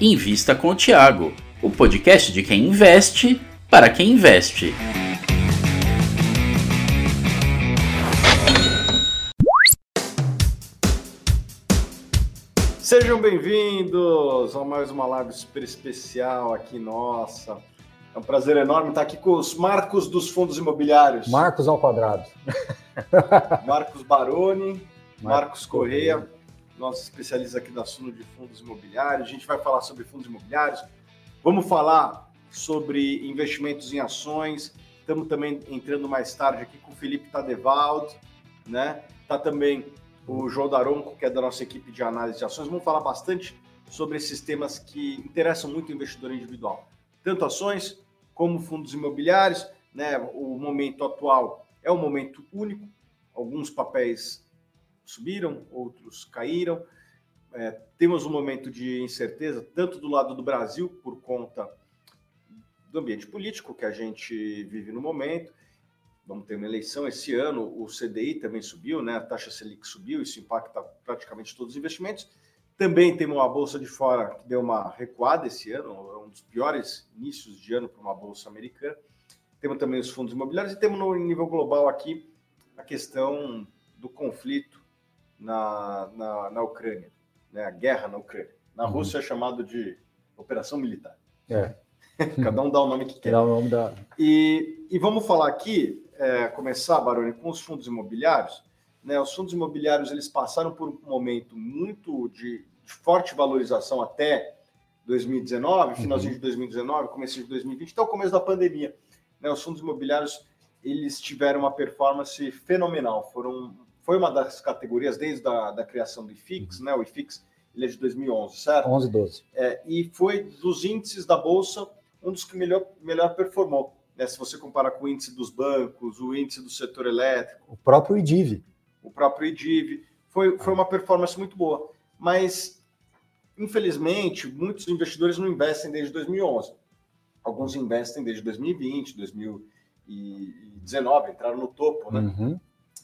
Invista com o Tiago, o podcast de quem investe para quem investe. Sejam bem-vindos a mais uma live super especial aqui nossa. É um prazer enorme estar aqui com os Marcos dos Fundos Imobiliários. Marcos ao quadrado. Marcos Baroni, Marcos, Marcos Correia, nosso especialista aqui da Suno de Fundos Imobiliários. A gente vai falar sobre fundos imobiliários. Vamos falar sobre investimentos em ações. Estamos também entrando mais tarde aqui com o Felipe Tadevald, né? Tá também o João Daronco, que é da nossa equipe de análise de ações. Vamos falar bastante sobre esses temas que interessam muito o investidor individual. Tanto ações como fundos imobiliários, né? O momento atual é um momento único. Alguns papéis subiram, outros caíram. É, temos um momento de incerteza, tanto do lado do Brasil, por conta do ambiente político que a gente vive no momento. Vamos ter uma eleição esse ano, o CDI também subiu, né? a taxa Selic subiu, isso impacta praticamente todos os investimentos. Também temos uma bolsa de fora que deu uma recuada esse ano, um dos piores inícios de ano para uma bolsa americana. Temos também os fundos imobiliários e temos no nível global aqui a questão do conflito na, na, na Ucrânia, né? a guerra na Ucrânia. Na uhum. Rússia é chamado de operação militar. É. Cada um dá o nome que quer. Dá o nome da... e, e vamos falar aqui, é, começar, Baroni, com os fundos imobiliários. Né? Os fundos imobiliários eles passaram por um momento muito de, de forte valorização até 2019, finalzinho uhum. de 2019, começo de 2020, até o começo da pandemia. Né? Os fundos imobiliários eles tiveram uma performance fenomenal. Foram, foi uma das categorias desde a da criação do IFIX, uhum. né? O IFIX ele é de 2011, certo? 11, 12. É, e foi dos índices da bolsa um dos que melhor, melhor performou. Né? Se você comparar com o índice dos bancos, o índice do setor elétrico. O próprio IDIV. O próprio IDIV. Foi, foi uma performance muito boa. Mas, infelizmente, muitos investidores não investem desde 2011. Alguns investem desde 2020, 2019, entraram no topo, né? Uhum.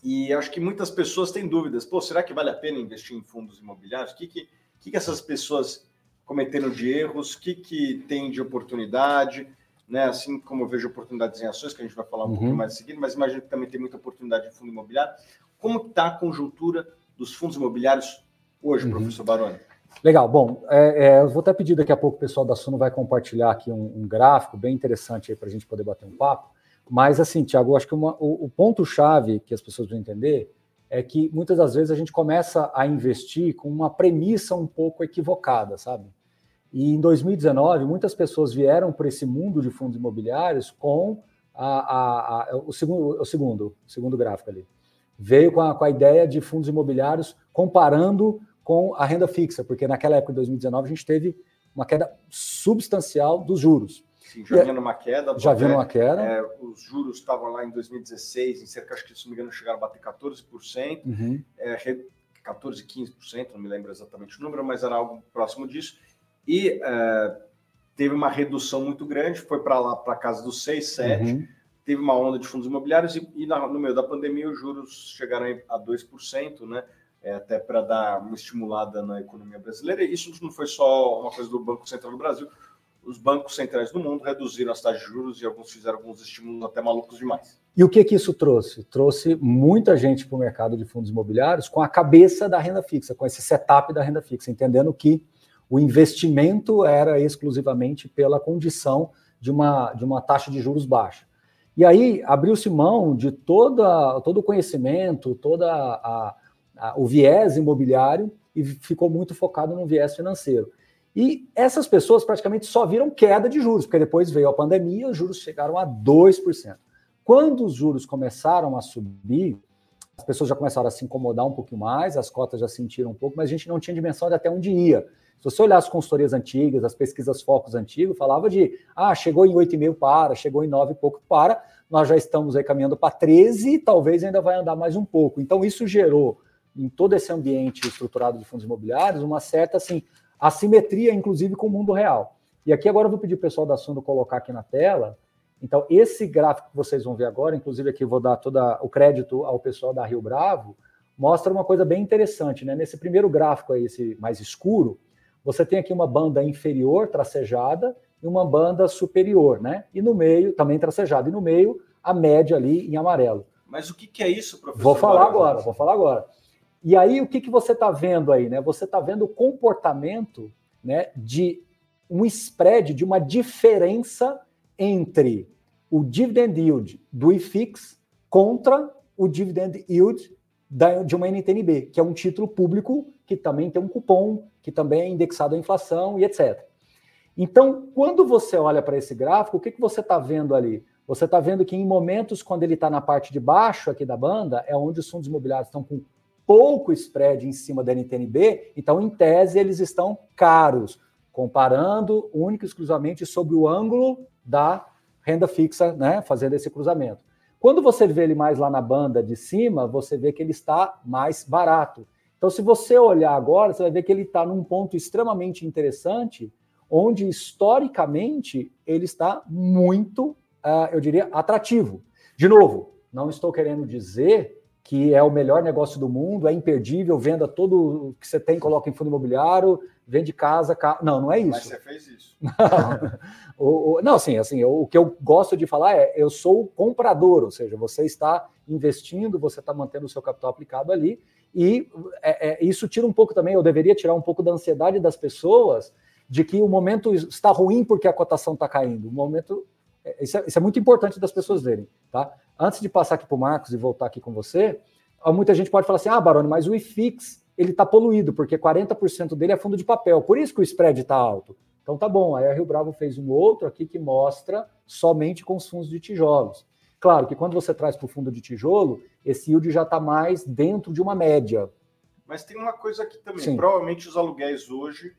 E acho que muitas pessoas têm dúvidas. Pô, será que vale a pena investir em fundos imobiliários? O que, que, que, que essas pessoas cometeram de erros? O que, que tem de oportunidade? Né? Assim como eu vejo oportunidades em ações, que a gente vai falar um uhum. pouco mais em seguida, mas imagino que também tem muita oportunidade em fundo imobiliário. Como está a conjuntura dos fundos imobiliários hoje, uhum. professor Baroni? Legal, bom, é, é, eu vou até pedir daqui a pouco o pessoal da Suno vai compartilhar aqui um, um gráfico bem interessante para a gente poder bater um papo. Mas, assim, Tiago, acho que uma, o, o ponto-chave que as pessoas vão entender é que muitas das vezes a gente começa a investir com uma premissa um pouco equivocada, sabe? E em 2019, muitas pessoas vieram para esse mundo de fundos imobiliários com a, a, a, o, segundo, o, segundo, o segundo gráfico ali. Veio com a, com a ideia de fundos imobiliários comparando com a renda fixa, porque naquela época de 2019 a gente teve uma queda substancial dos juros. Sim, já vinha numa queda. Já vinha numa queda. É, os juros estavam lá em 2016, em cerca, acho que se não me engano, chegaram a bater 14%, uhum. é, 14, 15%, não me lembro exatamente o número, mas era algo próximo disso. E é, teve uma redução muito grande, foi para lá, para casa dos 6, 7%. Uhum. Teve uma onda de fundos imobiliários e, e na, no meio da pandemia os juros chegaram a 2%, né? É, até para dar uma estimulada na economia brasileira. E isso não foi só uma coisa do Banco Central do Brasil, os bancos centrais do mundo reduziram as taxas de juros e alguns fizeram alguns estímulos até malucos demais. E o que, que isso trouxe? Trouxe muita gente para o mercado de fundos imobiliários com a cabeça da renda fixa, com esse setup da renda fixa, entendendo que o investimento era exclusivamente pela condição de uma, de uma taxa de juros baixa. E aí abriu-se mão de toda, todo o conhecimento, a, o viés imobiliário e ficou muito focado no viés financeiro. E essas pessoas praticamente só viram queda de juros, porque depois veio a pandemia os juros chegaram a 2%. Quando os juros começaram a subir, as pessoas já começaram a se incomodar um pouquinho mais, as cotas já sentiram um pouco, mas a gente não tinha dimensão de até onde ia. Se você olhar as consultorias antigas, as pesquisas focos antigos, falava de, ah, chegou em 8,5 para, chegou em 9 e pouco para, nós já estamos aí caminhando para 13 e talvez ainda vai andar mais um pouco. Então isso gerou, em todo esse ambiente estruturado de fundos imobiliários, uma certa, assim, assimetria, inclusive, com o mundo real. E aqui agora eu vou pedir o pessoal da Suno colocar aqui na tela. Então, esse gráfico que vocês vão ver agora, inclusive aqui eu vou dar todo o crédito ao pessoal da Rio Bravo, mostra uma coisa bem interessante, né? Nesse primeiro gráfico aí, esse mais escuro, você tem aqui uma banda inferior tracejada e uma banda superior, né? E no meio, também tracejada, e no meio, a média ali em amarelo. Mas o que, que é isso, professor? Vou falar agora, vou falar agora. E aí, o que, que você está vendo aí, né? Você está vendo o comportamento né, de um spread, de uma diferença entre o dividend yield do IFIX contra o dividend yield da, de uma NTNB, que é um título público que também tem um cupom, que também é indexado à inflação e etc. Então, quando você olha para esse gráfico, o que, que você está vendo ali? Você está vendo que em momentos, quando ele está na parte de baixo aqui da banda, é onde os fundos imobiliários estão com pouco spread em cima da NTNB, então, em tese, eles estão caros, comparando única e exclusivamente sobre o ângulo da renda fixa, né, fazendo esse cruzamento. Quando você vê ele mais lá na banda de cima, você vê que ele está mais barato. Então, se você olhar agora, você vai ver que ele está num ponto extremamente interessante, onde historicamente ele está muito, uh, eu diria, atrativo. De novo, não estou querendo dizer que é o melhor negócio do mundo, é imperdível, venda tudo o que você tem, coloca em fundo imobiliário, vende casa, ca... não, não é isso. Mas você fez isso. Não, o, o, não assim, assim, o, o que eu gosto de falar é, eu sou comprador, ou seja, você está investindo, você está mantendo o seu capital aplicado ali, e é, é, isso tira um pouco também, eu deveria tirar um pouco da ansiedade das pessoas de que o momento está ruim porque a cotação está caindo. O momento, isso é, isso é muito importante das pessoas verem, tá? Antes de passar aqui para o Marcos e voltar aqui com você, muita gente pode falar assim: ah, Baroni, mas o IFIX ele está poluído, porque 40% dele é fundo de papel, por isso que o spread está alto. Então tá bom, aí a Rio Bravo fez um outro aqui que mostra somente com os fundos de tijolos. Claro que quando você traz para o fundo de tijolo, esse yield já está mais dentro de uma média. Mas tem uma coisa aqui também, Sim. provavelmente os aluguéis hoje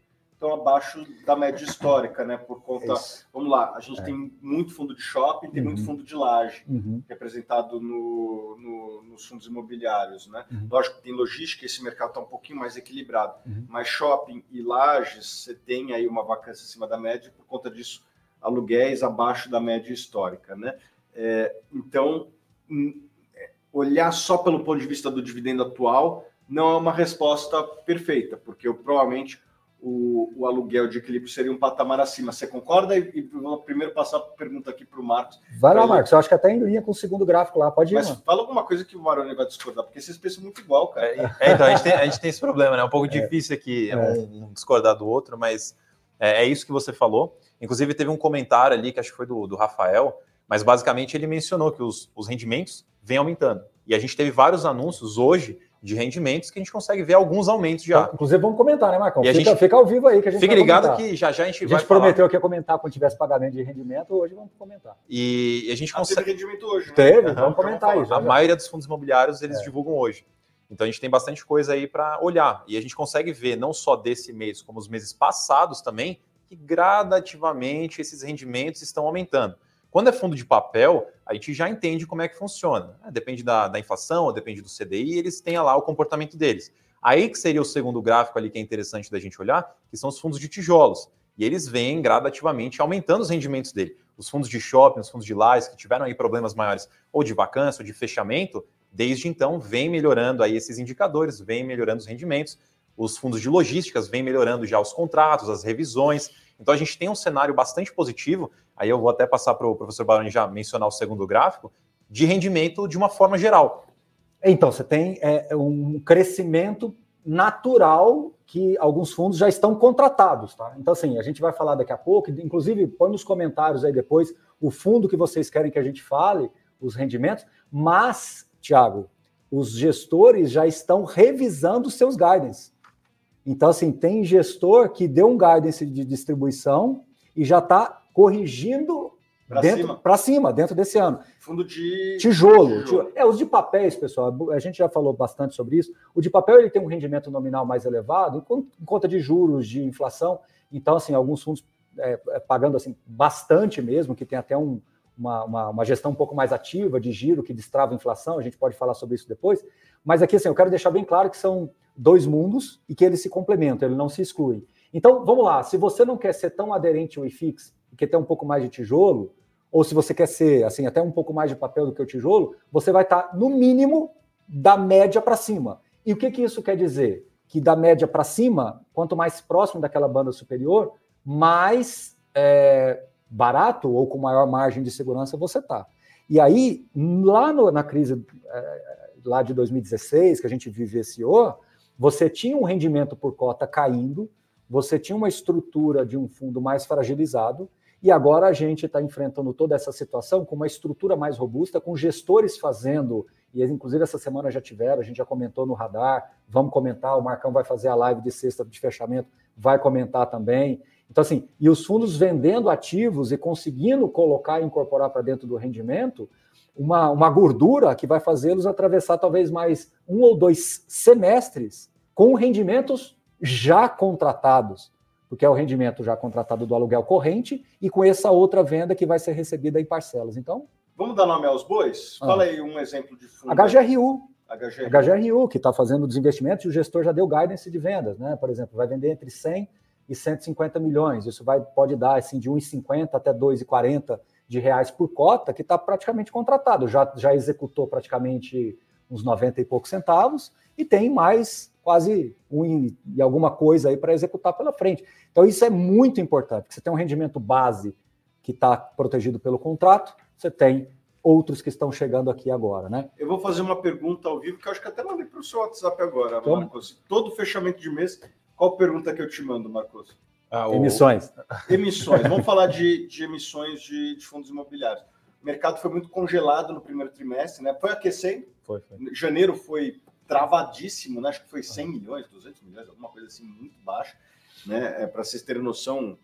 estão abaixo da média histórica, né? Por conta. Isso. Vamos lá, a gente é. tem muito fundo de shopping, tem uhum. muito fundo de laje, uhum. representado no, no, nos fundos imobiliários, né? Uhum. Lógico que tem logística, esse mercado está um pouquinho mais equilibrado. Uhum. Mas shopping e lajes, você tem aí uma vacância acima da média, por conta disso, aluguéis abaixo da média histórica, né? É, então, hum, é, olhar só pelo ponto de vista do dividendo atual não é uma resposta perfeita, porque eu provavelmente o, o, aluguel de equilíbrio seria um patamar acima. Você concorda? E, e vou primeiro passar a pergunta aqui para o Marcos. Vai lá, Marcos. Eu acho que até em linha com o segundo gráfico lá. Pode ir. Mas mano. fala alguma coisa que o Maroni vai discordar, porque vocês pensam muito igual, cara. É, é, então, a gente, tem, a gente tem esse problema, né? É um pouco é. difícil aqui é. um, um, discordar do outro, mas é, é, isso que você falou. Inclusive, teve um comentário ali, que acho que foi do, do Rafael, mas basicamente ele mencionou que os, os rendimentos vêm aumentando. E a gente teve vários anúncios hoje de rendimentos que a gente consegue ver alguns aumentos já. Então, inclusive, vamos comentar, né, Marcão? E fica, gente, fica ao vivo aí que a gente Fique ligado comentar. que já já a gente, a gente prometeu que ia comentar quando tivesse pagamento de rendimento, hoje vamos comentar. E a gente ah, consegue. Teve rendimento hoje, né? Teve, uhum, vamos comentar aí. a maioria dos fundos imobiliários eles é. divulgam hoje. Então a gente tem bastante coisa aí para olhar. E a gente consegue ver, não só desse mês, como os meses passados também, que gradativamente esses rendimentos estão aumentando. Quando é fundo de papel, a gente já entende como é que funciona. É, depende da, da inflação, depende do CDI, eles têm lá o comportamento deles. Aí que seria o segundo gráfico ali que é interessante da gente olhar, que são os fundos de tijolos. E eles vêm gradativamente aumentando os rendimentos dele. Os fundos de shopping, os fundos de lajes que tiveram aí problemas maiores ou de vacância ou de fechamento, desde então vem melhorando aí esses indicadores, vem melhorando os rendimentos. Os fundos de logísticas vêm melhorando já os contratos, as revisões. Então a gente tem um cenário bastante positivo aí eu vou até passar para o professor Baroni já mencionar o segundo gráfico, de rendimento de uma forma geral. Então, você tem é, um crescimento natural que alguns fundos já estão contratados, tá? Então, assim, a gente vai falar daqui a pouco, inclusive põe nos comentários aí depois o fundo que vocês querem que a gente fale, os rendimentos, mas, Tiago, os gestores já estão revisando seus guidance. Então, assim, tem gestor que deu um guidance de distribuição e já está corrigindo para cima. cima, dentro desse ano. Fundo de tijolo. tijolo. É, os de papéis, pessoal, a gente já falou bastante sobre isso. O de papel ele tem um rendimento nominal mais elevado, em conta de juros, de inflação. Então, assim, alguns fundos é, é, pagando assim bastante mesmo, que tem até um, uma, uma, uma, gestão um pouco mais ativa de giro que destrava a inflação, a gente pode falar sobre isso depois. Mas aqui, assim, eu quero deixar bem claro que são dois mundos e que eles se complementam, eles não se excluem. Então, vamos lá, se você não quer ser tão aderente ao IFIX quer ter um pouco mais de tijolo, ou se você quer ser assim até um pouco mais de papel do que o tijolo, você vai estar no mínimo da média para cima. E o que, que isso quer dizer? que da média para cima, quanto mais próximo daquela banda superior, mais é, barato ou com maior margem de segurança você está. E aí, lá no, na crise é, lá de 2016, que a gente vivenciou, você tinha um rendimento por cota caindo, você tinha uma estrutura de um fundo mais fragilizado, e agora a gente está enfrentando toda essa situação com uma estrutura mais robusta, com gestores fazendo, e inclusive essa semana já tiveram, a gente já comentou no radar, vamos comentar, o Marcão vai fazer a live de sexta de fechamento, vai comentar também. Então, assim, e os fundos vendendo ativos e conseguindo colocar e incorporar para dentro do rendimento uma, uma gordura que vai fazê-los atravessar talvez mais um ou dois semestres com rendimentos já contratados, porque é o rendimento já contratado do aluguel corrente e com essa outra venda que vai ser recebida em parcelas. Então. Vamos dar nome aos bois? Ah. Fala aí um exemplo de fundo. HGRU. HGRU, HGRU que está fazendo desinvestimentos e o gestor já deu guidance de vendas, né? Por exemplo, vai vender entre 100 e 150 milhões. Isso vai, pode dar assim, de 1,50 até 2,40 de reais por cota, que está praticamente contratado. Já, já executou praticamente uns 90 e poucos centavos e tem mais quase um e alguma coisa aí para executar pela frente. Então, isso é muito importante. Você tem um rendimento base que está protegido pelo contrato, você tem outros que estão chegando aqui agora, né? Eu vou fazer uma pergunta ao vivo que eu acho que até mandei para o seu WhatsApp agora, então, Marcos. Todo fechamento de mês qual pergunta que eu te mando, Marcos? Ah, o... Emissões. Emissões. Vamos falar de, de emissões de, de, fundos imobiliários. O mercado foi muito congelado no primeiro trimestre, né? Foi aquecendo. Foi, foi. Janeiro foi travadíssimo, né? Acho que foi 100 milhões, 200 milhões, alguma coisa assim muito baixa, né? É, Para vocês terem noção,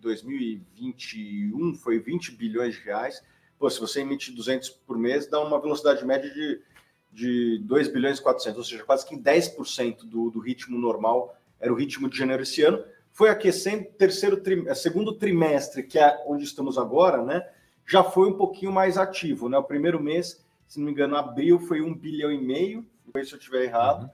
2021 foi 20 bilhões de reais. Pô, se você emite 200 por mês, dá uma velocidade média de, de 2 bilhões e 400, ou seja, quase que 10% do, do ritmo normal era o ritmo de janeiro esse ano, foi aquecendo terceiro tri, é, segundo trimestre, que é onde estamos agora, né? Já foi um pouquinho mais ativo, né? O primeiro mês, se não me engano, abril foi um bilhão e meio, se eu estiver errado. Uhum.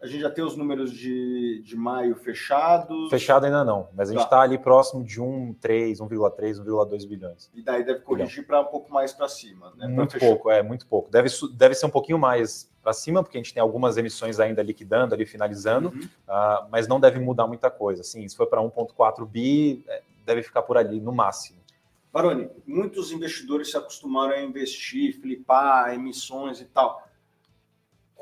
A gente já tem os números de, de maio fechados. Fechado ainda não, mas a gente está tá ali próximo de 1,3, 1,3, 1,2 bilhões. E daí deve corrigir para um pouco mais para cima, né? Muito pouco, é, muito pouco. Deve, deve ser um pouquinho mais para cima, porque a gente tem algumas emissões ainda liquidando, ali finalizando, uhum. uh, mas não deve mudar muita coisa. Assim, se for para 1,4 bi, é, deve ficar por ali no máximo. Baroni, muitos investidores se acostumaram a investir, flipar emissões e tal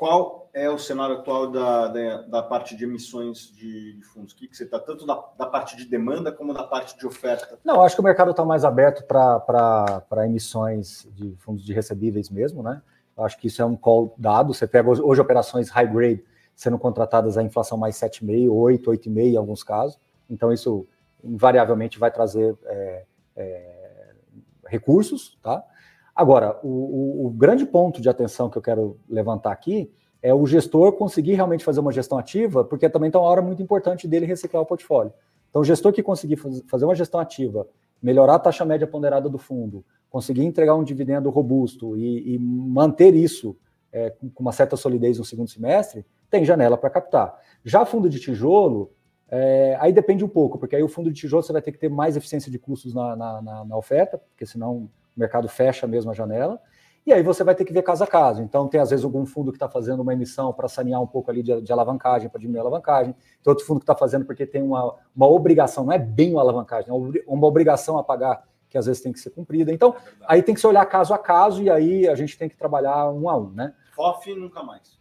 qual é o cenário atual da, da, da parte de emissões de, de fundos? O que, que você está, tanto da, da, parte de demanda como da parte de oferta? Não, acho que o mercado está mais aberto para emissões de fundos de recebíveis mesmo, né? Acho que isso é um call dado. Você pega hoje operações high grade sendo contratadas a inflação mais 7,5, 8, 8,5 em alguns casos. Então, isso invariavelmente vai trazer é, é, recursos, tá? Agora, o, o, o, grande ponto de atenção que eu quero levantar aqui é o gestor conseguir realmente fazer uma gestão ativa, porque também está uma hora muito importante dele reciclar o portfólio. Então, o gestor que conseguir fazer uma gestão ativa, melhorar a taxa média ponderada do fundo, conseguir entregar um dividendo robusto e, e manter isso é, com uma certa solidez no segundo semestre, tem janela para captar. Já fundo de tijolo, é, aí depende um pouco, porque aí o fundo de tijolo você vai ter que ter mais eficiência de custos na, na, na, na oferta, porque senão o mercado fecha mesmo a janela, e aí você vai ter que ver caso a caso. Então, tem às vezes algum fundo que está fazendo uma emissão para sanear um pouco ali de, de alavancagem, para diminuir a alavancagem, tem outro fundo que está fazendo porque tem uma, uma obrigação, não é bem uma alavancagem, é uma obrigação a pagar que às vezes tem que ser cumprida. Então, é aí tem que se olhar caso a caso e aí a gente tem que trabalhar um a um, né? FOF nunca mais.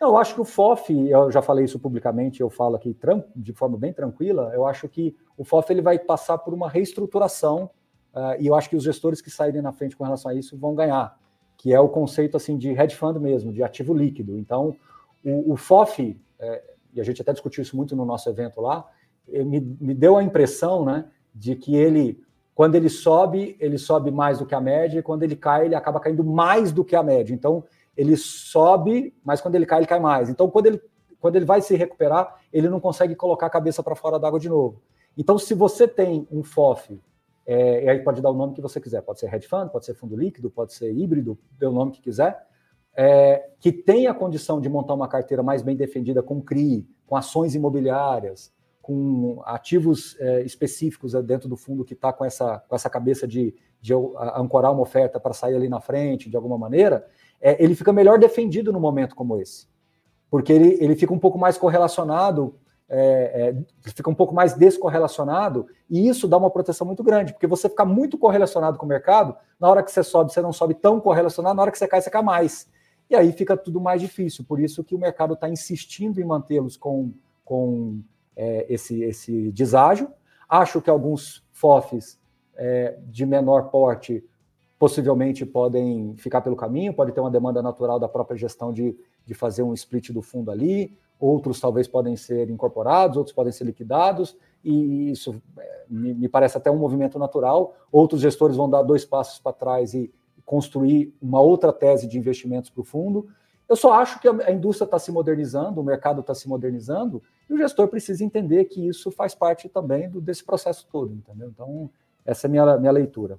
Eu acho que o FOF, eu já falei isso publicamente, eu falo aqui de forma bem tranquila, eu acho que o FOF ele vai passar por uma reestruturação uh, e eu acho que os gestores que saírem na frente com relação a isso vão ganhar, que é o conceito assim de hedge fund mesmo, de ativo líquido. Então, o, o FOF, é, e a gente até discutiu isso muito no nosso evento lá, me, me deu a impressão né, de que ele, quando ele sobe, ele sobe mais do que a média, e quando ele cai, ele acaba caindo mais do que a média. Então, ele sobe, mas quando ele cai, ele cai mais. Então, quando ele, quando ele vai se recuperar, ele não consegue colocar a cabeça para fora d'água de novo. Então, se você tem um FOF é, e aí pode dar o nome que você quiser, pode ser hedge fund, pode ser fundo líquido, pode ser híbrido, dê o nome que quiser, é, que tem a condição de montar uma carteira mais bem defendida com CRI, com ações imobiliárias, com ativos é, específicos dentro do fundo que está com essa, com essa cabeça de, de ancorar uma oferta para sair ali na frente de alguma maneira, é, ele fica melhor defendido no momento como esse. porque ele, ele fica um pouco mais correlacionado, é, é, fica um pouco mais descorrelacionado, e isso dá uma proteção muito grande, porque você fica muito correlacionado com o mercado, na hora que você sobe, você não sobe tão correlacionado, na hora que você cai, você cai mais. E aí fica tudo mais difícil, por isso que o mercado está insistindo em mantê-los com, com é, esse, esse deságio. Acho que alguns FOFs é, de menor porte possivelmente podem ficar pelo caminho, pode ter uma demanda natural da própria gestão de, de fazer um split do fundo ali, outros talvez podem ser incorporados, outros podem ser liquidados, e isso é, me, me parece até um movimento natural. Outros gestores vão dar dois passos para trás e construir uma outra tese de investimentos para o fundo. Eu só acho que a indústria está se modernizando, o mercado está se modernizando, e o gestor precisa entender que isso faz parte também do, desse processo todo, entendeu? Então, essa é a minha, minha leitura.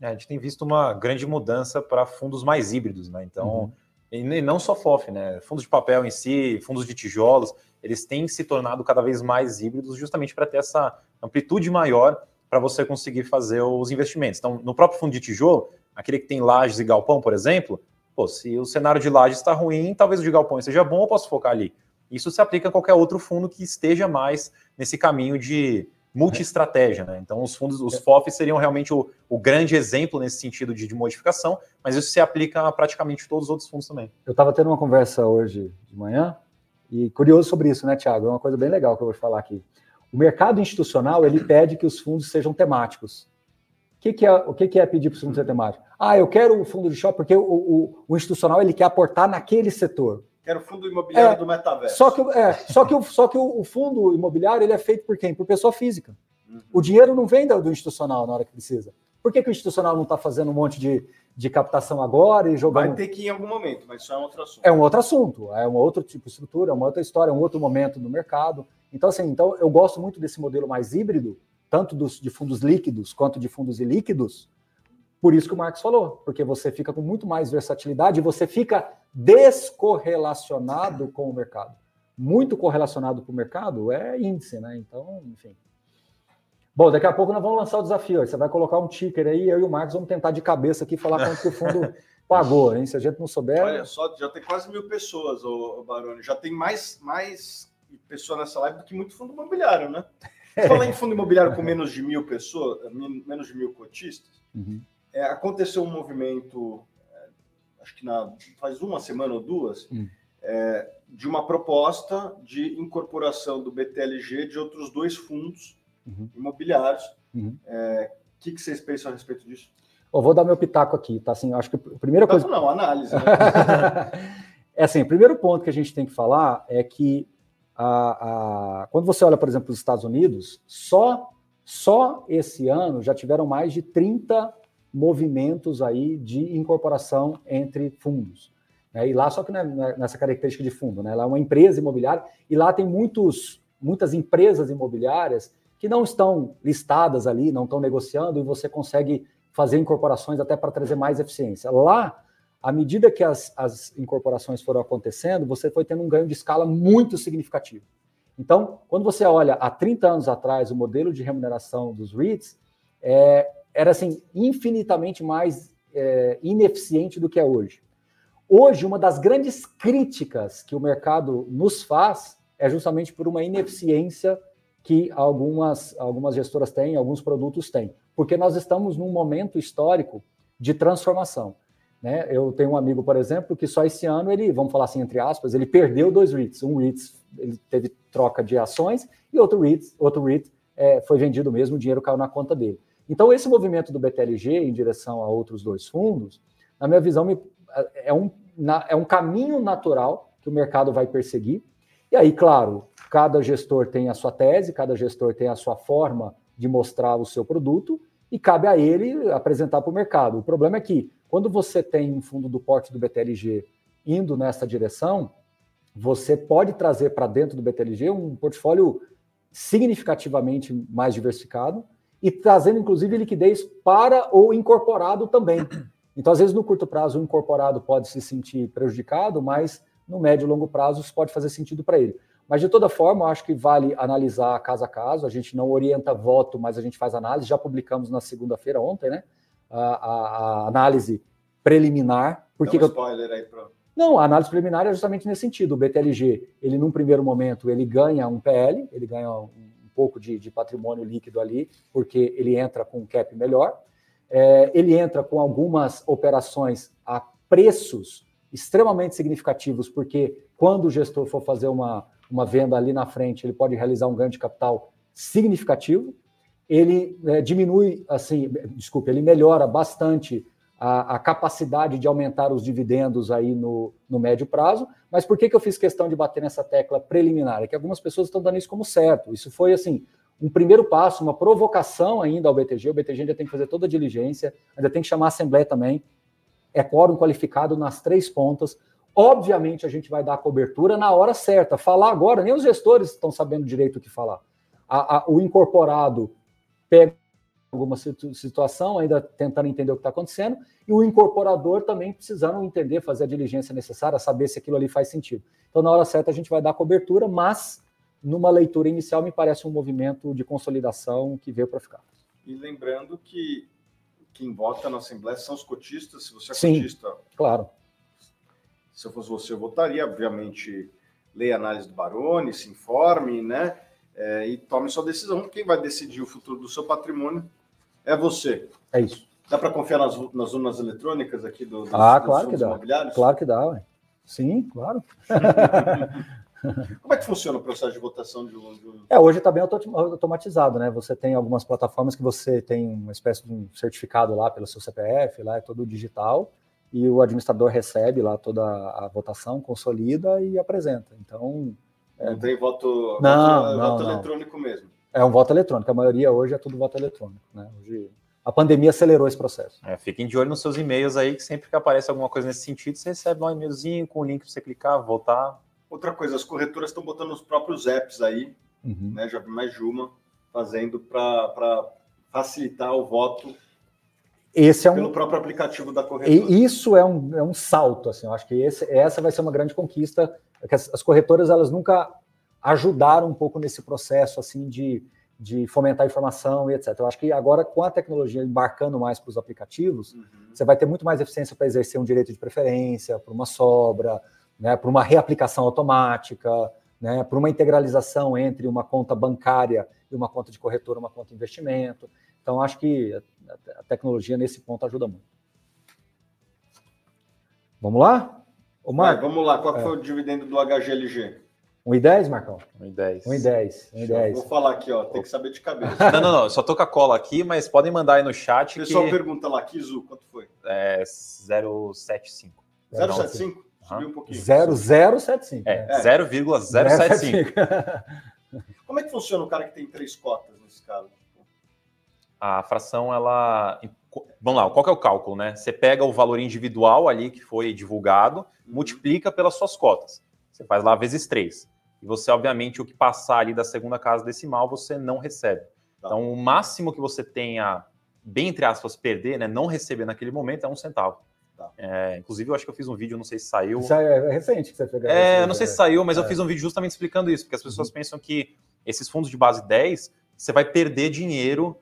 É, a gente tem visto uma grande mudança para fundos mais híbridos, né? Então, uhum. E não só FOF, né? Fundos de papel em si, fundos de tijolos, eles têm se tornado cada vez mais híbridos justamente para ter essa amplitude maior para você conseguir fazer os investimentos. Então, no próprio fundo de tijolo, aquele que tem lajes e galpão, por exemplo, pô, se o cenário de lajes está ruim, talvez o de galpão seja bom, eu posso focar ali. Isso se aplica a qualquer outro fundo que esteja mais nesse caminho de multi-estratégia, né? Então, os fundos, os FOFs seriam realmente o, o grande exemplo nesse sentido de, de, modificação, mas isso se aplica a praticamente todos os outros fundos também. Eu estava tendo uma conversa hoje de manhã, e curioso sobre isso, né, Tiago? É uma coisa bem legal que eu vou falar aqui. O mercado institucional, ele pede que os fundos sejam temáticos. O que, que é, o que, que é pedir para o fundo ser temático? Ah, eu quero o fundo de shopping porque o, o, o institucional ele quer aportar naquele setor. Quero o fundo imobiliário é, do metaverso. Só que, é, só que, o, só que o, o, fundo imobiliário ele é feito por quem? Por pessoa física. Uhum. O dinheiro não vem do, do, institucional na hora que precisa. Por que, que o institucional não está fazendo um monte de, de captação agora e jogando. Vai ter que ir em algum momento, mas isso é um outro assunto. É um outro assunto, é um outro tipo de estrutura, é uma outra história, é um outro momento no mercado. Então, assim, então eu gosto muito desse modelo mais híbrido, tanto dos, de fundos líquidos quanto de fundos ilíquidos, por isso que o Marcos falou, porque você fica com muito mais versatilidade e você fica descorrelacionado com o mercado. Muito correlacionado com o mercado é índice, né? Então, enfim. Bom, daqui a pouco nós vamos lançar o desafio. Você vai colocar um ticker aí, eu e o Marcos vamos tentar de cabeça aqui falar quanto que o fundo pagou, hein? Se a gente não souber. Olha só, já tem quase mil pessoas, o Baroni. Já tem mais, mais pessoas nessa live do que muito fundo imobiliário, né? Falar em fundo imobiliário com menos de mil pessoas, menos de mil cotistas, uhum é, aconteceu um movimento, é, acho que na, faz uma semana ou duas, hum. é, de uma proposta de incorporação do BTLG de outros dois fundos uhum. imobiliários. O uhum. É, que, que vocês pensam a respeito disso? Eu vou dar meu pitaco aqui, tá? Assim, acho que a primeira coisa. Não, análise. Né? é assim, o primeiro ponto que a gente tem que falar é que a, a, quando você olha, por exemplo, os Estados Unidos, só, só esse ano já tiveram mais de 30 movimentos aí de incorporação entre fundos. Né? E lá, só que não é nessa característica de fundo, né? Lá é uma empresa imobiliária e lá tem muitos, muitas empresas imobiliárias que não estão listadas ali, não estão negociando e você consegue fazer incorporações até para trazer mais eficiência. Lá, à medida que as, as incorporações foram acontecendo, você foi tendo um ganho de escala muito significativo. Então, quando você olha há 30 anos atrás o modelo de remuneração dos REITs, é, era assim infinitamente mais é, ineficiente do que é hoje. Hoje, uma das grandes críticas que o mercado nos faz é justamente por uma ineficiência que algumas, algumas gestoras têm, alguns produtos têm, porque nós estamos num momento histórico de transformação. Né? Eu tenho um amigo, por exemplo, que só esse ano ele, vamos falar assim entre aspas, ele perdeu dois REITs. Um REIT ele teve troca de ações e outro REIT, outro REIT é, foi vendido mesmo, o dinheiro caiu na conta dele. Então, esse movimento do BTLG em direção a outros dois fundos, na minha visão, é um, é um caminho natural que o mercado vai perseguir. E aí, claro, cada gestor tem a sua tese, cada gestor tem a sua forma de mostrar o seu produto e cabe a ele apresentar para o mercado. O problema é que, quando você tem um fundo do porte do BTLG indo nessa direção, você pode trazer para dentro do BTLG um portfólio significativamente mais diversificado, e trazendo, inclusive, liquidez para o incorporado também. Então, às vezes, no curto prazo, o incorporado pode se sentir prejudicado, mas no médio e longo prazo isso pode fazer sentido para ele. Mas, de toda forma, eu acho que vale analisar caso a caso. A gente não orienta voto, mas a gente faz análise. Já publicamos na segunda-feira, ontem, né? A, a, a, análise preliminar. Por que um spoiler aí para Não, a análise preliminar é justamente nesse sentido. O BTLG, ele num primeiro momento, ele ganha um PL, ele ganha um pouco de, de, patrimônio líquido ali, porque ele entra com um cap melhor. É, ele entra com algumas operações a preços extremamente significativos, porque quando o gestor for fazer uma, uma venda ali na frente, ele pode realizar um ganho de capital significativo. Ele é, diminui, assim, desculpe, ele melhora bastante a, a, capacidade de aumentar os dividendos aí no, no médio prazo. Mas por que, que eu fiz questão de bater nessa tecla preliminar? É que algumas pessoas estão dando isso como certo. Isso foi assim um primeiro passo, uma provocação ainda ao BTG. O BTG ainda tem que fazer toda a diligência, ainda tem que chamar a Assembleia também. É quórum qualificado nas três pontas. Obviamente, a gente vai dar a cobertura na hora certa. Falar agora, nem os gestores estão sabendo direito o que falar. A, a, o incorporado pega alguma situação, ainda tentando entender o que está acontecendo, e o incorporador também precisando entender, fazer a diligência necessária, saber se aquilo ali faz sentido. Então, na hora certa, a gente vai dar cobertura, mas numa leitura inicial, me parece um movimento de consolidação que veio para ficar. E lembrando que quem vota na Assembleia são os cotistas, se você é Sim, cotista. Claro. Se eu fosse você, eu votaria, obviamente, leia a análise do Baroni, se informe, né? É, e tome sua decisão. Quem vai decidir o futuro do seu patrimônio é você. É isso. Dá para confiar nas, nas urnas eletrônicas aqui do, dos, ah, claro que dá. Claro que dá, ué. Sim, claro. Como é que funciona o processo de votação de? De um... É, hoje está bem automatizado, né? Você tem algumas plataformas que você tem uma espécie de um certificado lá pelo seu CPF, lá é todo digital, e o administrador recebe lá toda a votação, consolida e apresenta. Então. É... Não tem voto, não, voto, não, voto não. eletrônico mesmo. É um voto eletrônico. A maioria hoje é tudo voto eletrônico. Né? Hoje, a pandemia acelerou esse processo. É, fiquem de olho nos seus e-mails aí, que sempre que aparece alguma coisa nesse sentido, você recebe um e-mailzinho com o link para você clicar, voltar. Outra coisa, as corretoras estão botando os próprios apps aí, uhum. né? Já vi mais de uma fazendo para facilitar o voto esse é um, pelo próprio aplicativo da corretora. E isso é um, é um salto, assim, eu acho que esse, essa vai ser uma grande conquista, que as, as corretoras elas nunca ajudaram um pouco nesse processo assim de, de fomentar a informação e etc. Eu acho que agora, com a tecnologia embarcando mais para os aplicativos, uhum. você vai ter muito mais eficiência para exercer um direito de preferência, para uma sobra, né, para uma reaplicação automática, né, para uma integralização entre uma conta bancária e uma conta de corretora, uma conta de investimento. Então, acho que a tecnologia nesse ponto ajuda muito. Vamos lá? Ô, Vai, vamos lá. Qual é. foi o dividendo do HGLG? 1,10, Marcão? 1,10. 1,10. 1,10. Vou falar aqui, ó. Tem que saber de cabeça. Não, não, não. Só tô com a cola aqui, mas podem mandar aí no chat. O pessoal que... pergunta lá, Kizu, quanto foi? É 0,75. 0,75? Subiu um pouquinho. 0,075. É, é. 0,075. Como é que funciona o cara que tem três cotas nesse caso? A fração, ela. Vamos lá, qual que é o cálculo, né? Você pega o valor individual ali que foi divulgado, uhum. multiplica pelas suas cotas. Você faz lá vezes 3. E você, obviamente, o que passar ali da segunda casa decimal, você não recebe. Tá. Então, o máximo que você tenha, bem entre aspas, perder, né, não receber naquele momento é um centavo. Tá. É, inclusive, eu acho que eu fiz um vídeo, não sei se saiu. Isso é recente que você fez. É, eu não sei se saiu, mas é. eu fiz um vídeo justamente explicando isso, porque as pessoas uhum. pensam que esses fundos de base 10, você vai perder dinheiro.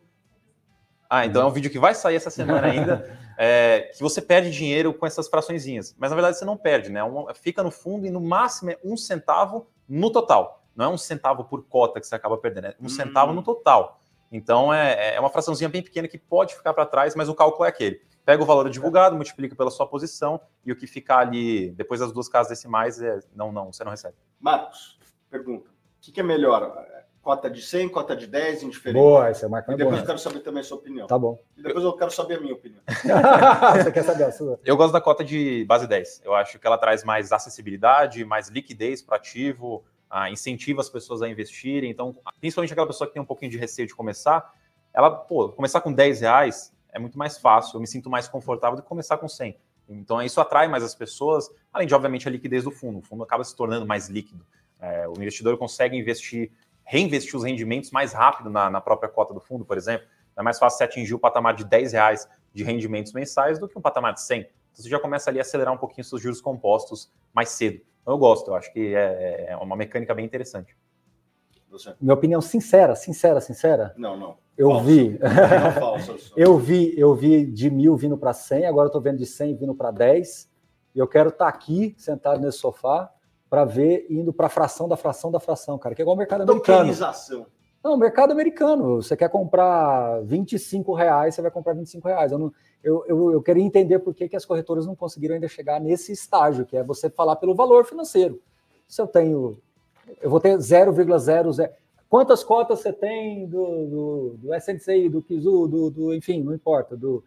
Ah, então uhum. é um vídeo que vai sair essa semana ainda. é, que você perde dinheiro com essas fraçõezinhas. Mas na verdade você não perde, né? Fica no fundo e no máximo é um centavo no total. Não é um centavo por cota que você acaba perdendo, é um hum. centavo no total. Então é, é uma fraçãozinha bem pequena que pode ficar para trás, mas o cálculo é aquele. Pega o valor divulgado, multiplica pela sua posição e o que ficar ali depois das duas casas decimais, é, não, não, você não recebe. Marcos, pergunta: o que, que é melhor? Cota de 100, cota de 10, indiferente. Boa, essa é uma E depois eu quero saber também a sua opinião. Tá bom. E depois eu quero saber a minha opinião. Você quer saber a sua? Eu gosto da cota de base 10. Eu acho que ela traz mais acessibilidade, mais liquidez para o ativo, ah, incentiva as pessoas a investirem. Então, principalmente aquela pessoa que tem um pouquinho de receio de começar, ela, pô, começar com 10 reais é muito mais fácil. Eu me sinto mais confortável do que começar com 100. Então, isso atrai mais as pessoas, além de, obviamente, a liquidez do fundo. O fundo acaba se tornando mais líquido. É, o investidor consegue investir reinvestir os rendimentos mais rápido na, na própria cota do fundo, por exemplo. É mais fácil você atingir o patamar de 10 reais de rendimentos mensais do que um patamar de 100. Então você já começa ali a acelerar um pouquinho seus juros compostos mais cedo. Então eu gosto, eu acho que é, é uma mecânica bem interessante. Você. Minha opinião sincera, sincera, sincera. Não, não. Eu falso. vi. Não, falso, eu vi, eu vi de mil vindo para 100, agora eu estou vendo de 100 vindo para 10. E eu quero estar tá aqui, sentado nesse sofá, para ver indo para fração da fração da fração, cara, que é igual o mercado americano. Não, mercado americano. Você quer comprar 25 reais, você vai comprar 25 reais. Eu, não, eu, eu, eu queria entender por que, que as corretoras não conseguiram ainda chegar nesse estágio, que é você falar pelo valor financeiro. Se eu tenho. Eu vou ter 0,00. Quantas cotas você tem do, do, do SNCI, do Kizu, do, do, enfim, não importa. Do,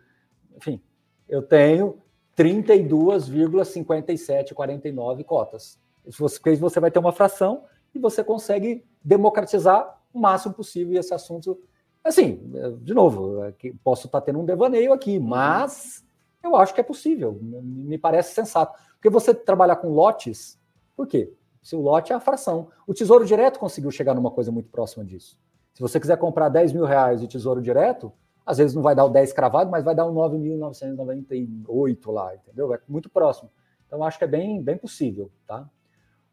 enfim, eu tenho 32,5749 cotas. Você, você vai ter uma fração e você consegue democratizar o máximo possível esse assunto. Assim, de novo, é posso estar tendo um devaneio aqui, mas eu acho que é possível, me parece sensato. Porque você trabalhar com lotes, por quê? Se o lote é a fração. O Tesouro Direto conseguiu chegar numa coisa muito próxima disso. Se você quiser comprar 10 mil reais de Tesouro Direto, às vezes não vai dar o 10 cravado, mas vai dar um 9.998 lá, entendeu? É muito próximo. Então, acho que é bem, bem possível, tá?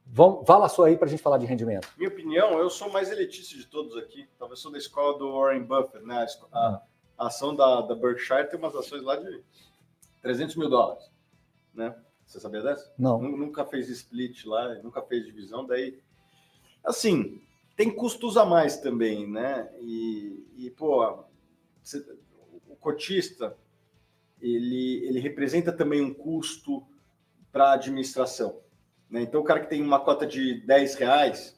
Vamos, fala a sua aí para a gente falar de rendimento. Minha opinião, eu sou mais elitista de todos aqui. Talvez sou da escola do Warren Buffett, né? A, a, a ação da, da Berkshire tem umas ações lá de 300 mil dólares, né? Você sabia dessa? Não. Nunca fez split lá, nunca fez divisão. Daí, assim, tem custos a mais também, né? E, e pô, você, o cotista, ele, ele representa também um custo para a administração. Né? Então, o cara que tem uma cota de 10 reais,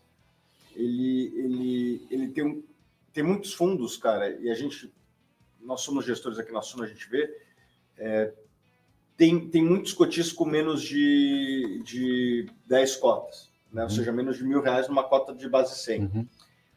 ele, ele, ele tem, um, tem muitos fundos, cara, e a gente, nós somos gestores aqui na Suma, a gente vê, é, tem, tem muitos cotistas com menos de, de 10 cotas, né? Uhum. ou seja, menos de mil reais numa cota de base 100. Uhum.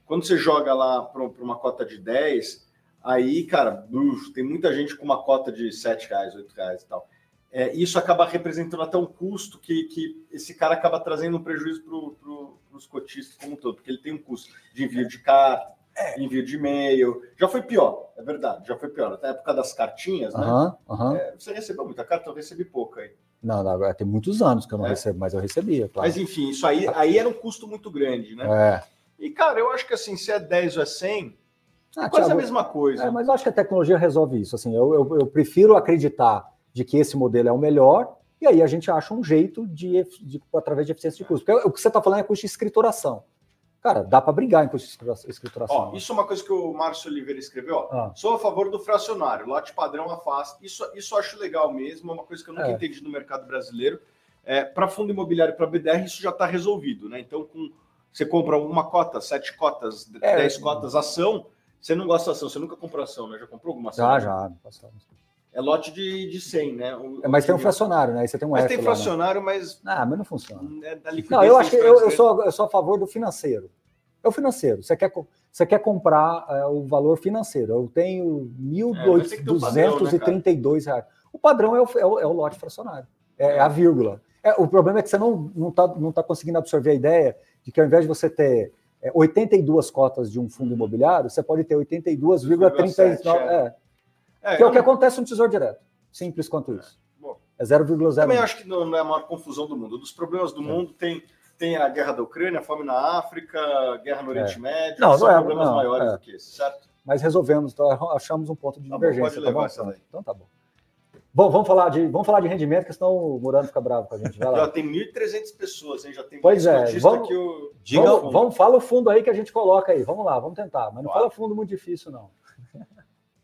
Quando você joga lá para uma cota de 10, aí, cara, uf, tem muita gente com uma cota de 7 reais, 8 reais e tal é, isso acaba representando até um custo que, que esse cara acaba trazendo um prejuízo para pro, os cotistas como um todo, porque ele tem um custo de envio de carta, é. envio de e-mail. Já foi pior, é verdade, já foi pior. Até a época das cartinhas, né? Uhum, uhum. É, você recebeu muita carta, eu recebi pouca aí. Não, não, tem muitos anos que eu não é. recebo, mas eu recebia, claro. Mas enfim, isso aí, aí era um custo muito grande, né? É. E, cara, eu acho que assim, se é 10 ou é 100, ah, é quase Thiago, a mesma coisa. É, mas eu acho que a tecnologia resolve isso. Assim, eu, eu, eu prefiro acreditar de que esse modelo é o melhor, e aí a gente acha um jeito de, de através de eficiência de custo. Porque o que você está falando é custo de escrituração. Cara, dá para brigar em custo de escrituração. Ó, isso é uma coisa que o Márcio Oliveira escreveu. Ó. Ah. Sou a favor do fracionário, lote padrão afasta. Isso, isso eu acho legal mesmo, é uma coisa que eu nunca é. entendi no mercado brasileiro. É, para fundo imobiliário para BDR, isso já está resolvido. Né? Então, com, você compra uma cota, sete cotas, é, dez cotas, ação. Você não gosta de ação, você nunca comprou ação, né? Já comprou alguma ação? Já, já. Passamos. É lote de, de 100, né? O, é, mas tem um fracionário, né? Aí você tem um mas tem fracionário, lá, né? mas. Ah, mas não funciona. É não, eu acho que eu, eu, sou, eu sou a favor do financeiro. É o financeiro. Você quer, você quer comprar é, o valor financeiro. Eu tenho 1.232 é, reais. O padrão é o, é o, é o lote fracionário. É, é a vírgula. É, o problema é que você não está não tá, não tá conseguindo absorver a ideia de que ao invés de você ter 82 cotas de um fundo imobiliário, você pode ter 82,39. É. É, que é o que não... acontece no Tesouro Direto. Simples quanto isso. É, é 0,0. Também acho que não, é a maior confusão do mundo. Dos problemas do é. mundo tem, tem a guerra da Ucrânia, a fome na África, a guerra no Oriente é. Médio. Não, são não é, problemas não, maiores é. do que esse, certo? Mas resolvemos, tá, achamos um ponto de tá divergência. Bom, pode levar tá bom? Essa Então tá bom. Bom, vamos falar de, vamos falar de rendimento, que senão o Murano fica bravo com a gente. Já tem 1.300 pessoas, hein? Já tem pois é, vamos, que o... vamos, vamos, fala o fundo aí que a gente coloca aí. Vamos lá, vamos tentar. Mas não fala fundo muito difícil, não.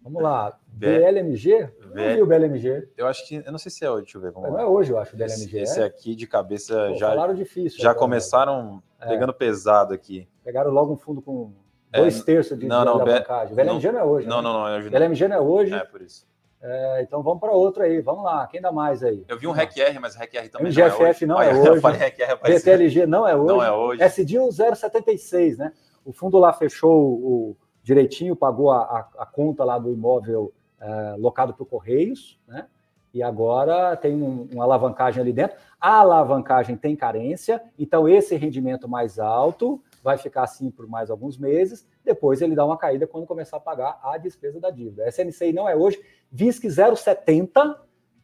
Vamos lá. BLMG? Eu não vi o BLMG. Eu acho que. Eu não sei se é hoje, deixa eu ver. Vamos não lá. é hoje, eu acho, o BLMG. Esse, esse é? aqui de cabeça Pô, já. Falaram difícil. Já agora, começaram é. pegando pesado aqui. Pegaram logo um fundo com é, dois terços de, não, de não, alavancagem. Não, não, é hoje. Não, né? não, não. É BLMG não é hoje. É, por isso. É, então vamos para outro aí. Vamos lá. Quem dá mais aí? Eu vi um REC-R, mas o REC-R também MGFF não é hoje. Não é hoje. Eu falei REC-R, BTLG não é hoje. Não é hoje. SDIL 076, né? O fundo lá fechou o direitinho, pagou a, a, a conta lá do imóvel é, locado para o Correios, né? E agora tem um, uma alavancagem ali dentro. A alavancagem tem carência, então esse rendimento mais alto vai ficar assim por mais alguns meses. Depois ele dá uma caída quando começar a pagar a despesa da dívida. SNCI não é hoje, VISC 0,70.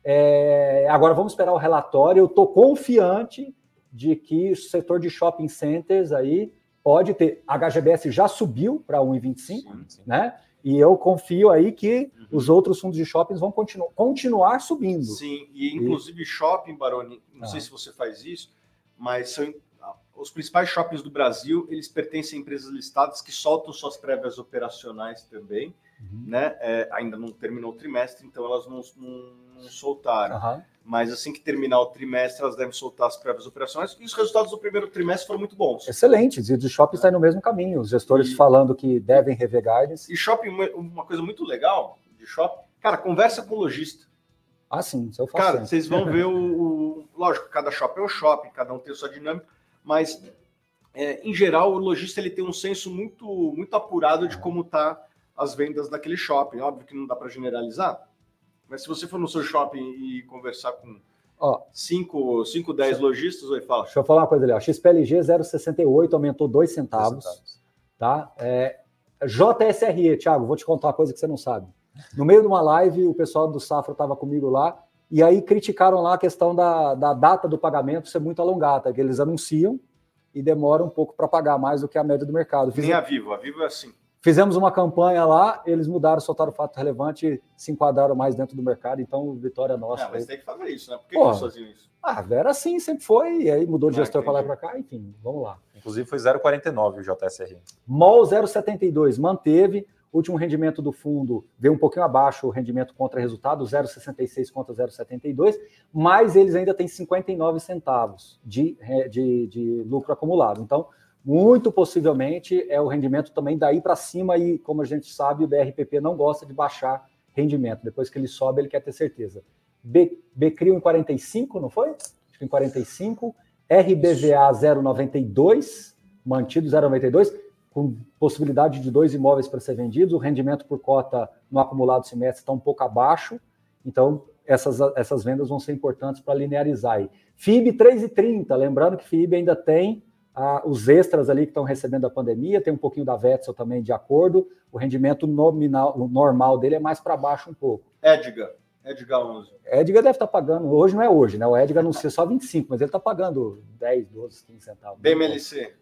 É, agora vamos esperar o relatório. Eu estou confiante de que o setor de shopping centers aí pode ter. A HGBS já subiu para 1,25, né? E eu confio aí que uhum. os outros fundos de shoppings vão continu continuar subindo. Sim, e inclusive e... shopping, Baroni, não ah. sei se você faz isso, mas são os principais shoppings do Brasil, eles pertencem a empresas listadas que soltam suas prévias operacionais também, uhum. né? É, ainda não terminou o trimestre, então elas não, não, não soltaram. Uhum. Mas assim que terminar o trimestre, elas devem soltar as prévias operações. E os resultados do primeiro trimestre foram muito bons. Excelentes. E o shopping está no mesmo caminho. Os gestores e, falando que devem rever guidance. E shopping, uma coisa muito legal de shopping, cara, conversa com o lojista. Ah, sim, isso eu faço. Cara, sempre. vocês vão ver o, o, Lógico, cada shopping é o shopping, cada um tem a sua dinâmica mas é, em geral o lojista ele tem um senso muito muito apurado de como tá as vendas daquele shopping. Óbvio que não dá para generalizar, mas se você for no seu shopping e conversar com 5, 5, 10 lojistas, oi, fala. Deixa eu falar uma coisa ali, ó. XPLG 0,68 aumentou 2 centavos, centavos. Tá? É, JSRE, Thiago, vou te contar uma coisa que você não sabe. No meio de uma live, o pessoal do Safra estava comigo lá e aí criticaram lá a questão da, da data do pagamento ser muito alongada, que eles anunciam e demoram um pouco para pagar mais do que a média do mercado. Fizemos, Nem a Vivo, a Vivo é assim. Fizemos uma campanha lá, eles mudaram, soltaram o fato relevante e se enquadraram mais dentro do mercado, então vitória nossa. É, mas tem que fazer isso, né? Por que, Porra, que faziam isso? Ah, era assim, sempre foi, e aí mudou de ah, gestor para lá e para cá, enfim, vamos lá. Inclusive foi 0,49 o JSR. MOL 0,72, manteve, o último rendimento do fundo veio um pouquinho abaixo o rendimento contra resultado, 0,66 contra 0,72, mas eles ainda têm 59 centavos de, de, de lucro acumulado. Então, muito possivelmente é o rendimento também daí para cima e, como a gente sabe, o BRPP não gosta de baixar rendimento. Depois que ele sobe, ele quer ter certeza. B, Bcrio em 45, não foi? Acho que em 45. RBVA 0,92, mantido 0,92 com possibilidade de dois imóveis para ser vendidos, o rendimento por cota no acumulado semestre está um pouco abaixo, então essas, essas vendas vão ser importantes para linearizar aí. FIB 3,30, lembrando que FIB ainda tem ah, os extras ali que estão recebendo a pandemia, tem um pouquinho da Vetzel também de acordo, o rendimento nominal, o normal dele é mais para baixo um pouco. Edgar, Edgar 11. Edgar deve estar tá pagando, hoje não é hoje, né? O Edgar anuncia só 25, mas ele está pagando 10, 12, 15 centavos. BMLC.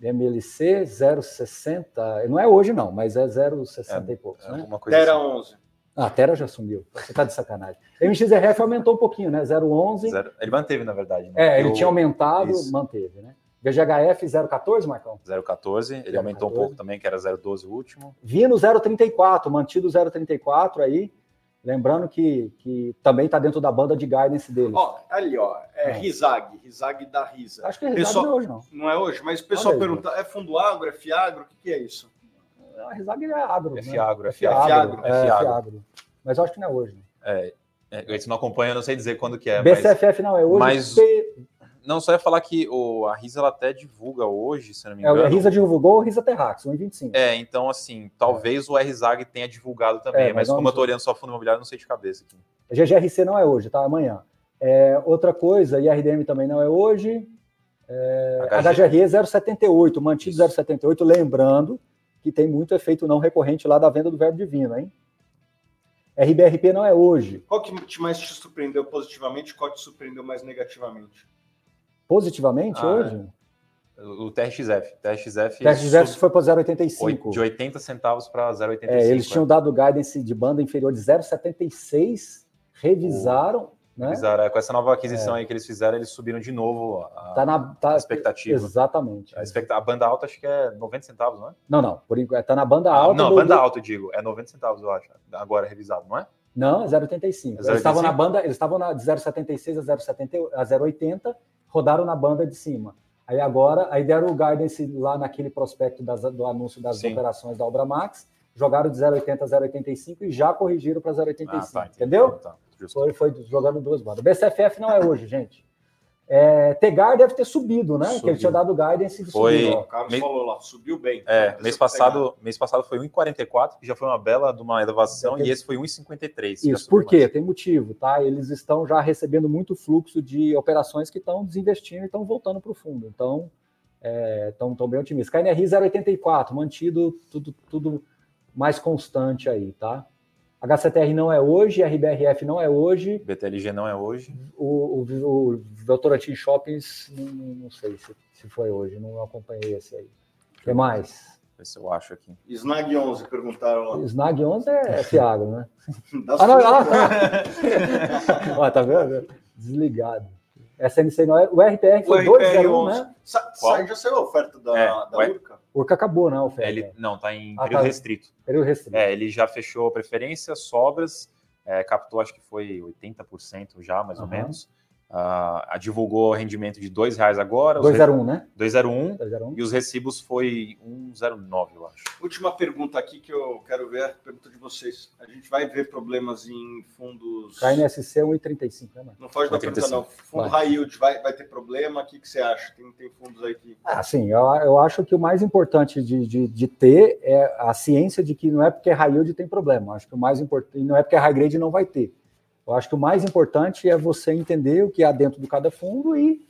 MLC 0,60, não é hoje não, mas é 0,60 é, e poucos, é, né? Terra assim. 11. Ah, Terra já sumiu, você tá de sacanagem. MXRF aumentou um pouquinho, né? 0,11. Zero, ele manteve, na verdade. Né? É, ele Eu... tinha aumentado, Isso. manteve, né? VGHF 0,14, Marcão? 0,14, ele 0, aumentou 14. um pouco também, que era 0,12 o último. Vino 0,34, mantido 0,34 aí. Lembrando que, que também está dentro da banda de guidance dele. Ó, ali, ó, é, é. Rizag, Rizag da Risa. Acho que é Rizag pessoal, não é hoje, não. Não é hoje, mas o pessoal Olha pergunta, é fundo agro, é fiagro, o que, que é isso? A Rizag é agro. É né? fiagro, é fiagro. É fiagro. É, é fiagro. Mas eu acho que não é hoje. Né? É, é, esse não acompanha, eu não sei dizer quando que é. BCFF mas, não é hoje. Mas, P... Não, só ia falar que o, a Risa ela até divulga hoje, se não me engano. É, a Risa divulgou o Risa Terrax, 1,25. É, então assim, talvez é. o RZAG tenha divulgado também, é, mas, mas como eu estou olhando só fundo imobiliário, não sei de cabeça aqui. GGRC não é hoje, tá? Amanhã. É, outra coisa, IRDM também não é hoje. É, HGRE 0,78, mantido 0,78, lembrando que tem muito efeito não recorrente lá da venda do verbo divino, hein? RBRP não é hoje. Qual que mais te surpreendeu positivamente? Qual te surpreendeu mais negativamente? Positivamente ah, hoje? É. O TRXF. TRXF, TRXF sub... foi para 0,85. De 80 centavos para 0,85. É, eles é. tinham dado guidance de banda inferior de 0,76, revisaram. Né? Revisaram. É, com essa nova aquisição é. aí que eles fizeram, eles subiram de novo a, tá na, tá, a expectativa. Exatamente. A, expect... a, banda alta acho que é 90 centavos, não é? Não, não. Por enquanto, tá na banda alta. Ah, não, do... banda alta, eu digo. É 90 centavos, eu acho. Agora revisado, não é? Não, é 0,85. Eles estavam na banda, eles estavam de 0,76 a 0,80 rodaram na banda de cima. Aí agora, aí deram o guidance lá naquele prospecto das, do anúncio das Sim. operações da Obra Max, jogaram de 0,80 a 0,85 e já corrigiram para 0,85. Ah, tá, entendeu? Tá, foi, foi jogando duas bandas. BCFF não é hoje, gente. É, Tegar deve ter subido, né? Subiu. Que ele tinha dado guidance de foi... subir. O Carlos mês... falou lá, subiu bem. É, mês passado, mês passado foi 1,44, que já foi uma bela de uma elevação, e esse foi 1,53. Isso, por quê? Mais. Tem motivo, tá? Eles estão já recebendo muito fluxo de operações que estão desinvestindo e estão voltando para o fundo. Então, estão é, bem otimistas. KNRI 0,84, mantido tudo, tudo mais constante aí, tá? HCTR não é hoje, RBRF não é hoje. BTLG não é hoje. O, o, o Votorantim Shoppings, não, não sei se, se, foi hoje, não acompanhei esse aí. O que mais? ver se eu acho aqui. Snag 11, perguntaram lá. Snag 11 é, é Thiago, né? ah, não, ah, tá. Ó, tá vendo? Desligado. SNC não é. O RTR foi 201, né? Sa Qual? já saiu a oferta da, é, da Urca? Urca acabou, né? Oferta. Ele, não, está em ah, período tá. restrito. Período restrito. É, ele já fechou preferência, sobras, é, captou acho que foi 80% já, mais uhum. ou menos. Uh, divulgou rendimento de R$ reais agora. 201, né? 201, 201. E os recibos foi 109, eu acho. Última pergunta aqui que eu quero ver, pergunta de vocês. A gente vai ver problemas em fundos. KNSC 1,35, né, mano? Não foge da pergunta, não. Fundo vai. high yield vai, vai ter problema? O que, que você acha? Tem, tem fundos aí que. Ah, sim, eu, eu acho que o mais importante de, de, de ter é a ciência de que não é porque é high yield tem problema. Acho que o mais importante. Não é porque é high grade não vai ter. Eu acho que o mais importante é você entender o que há dentro de cada fundo e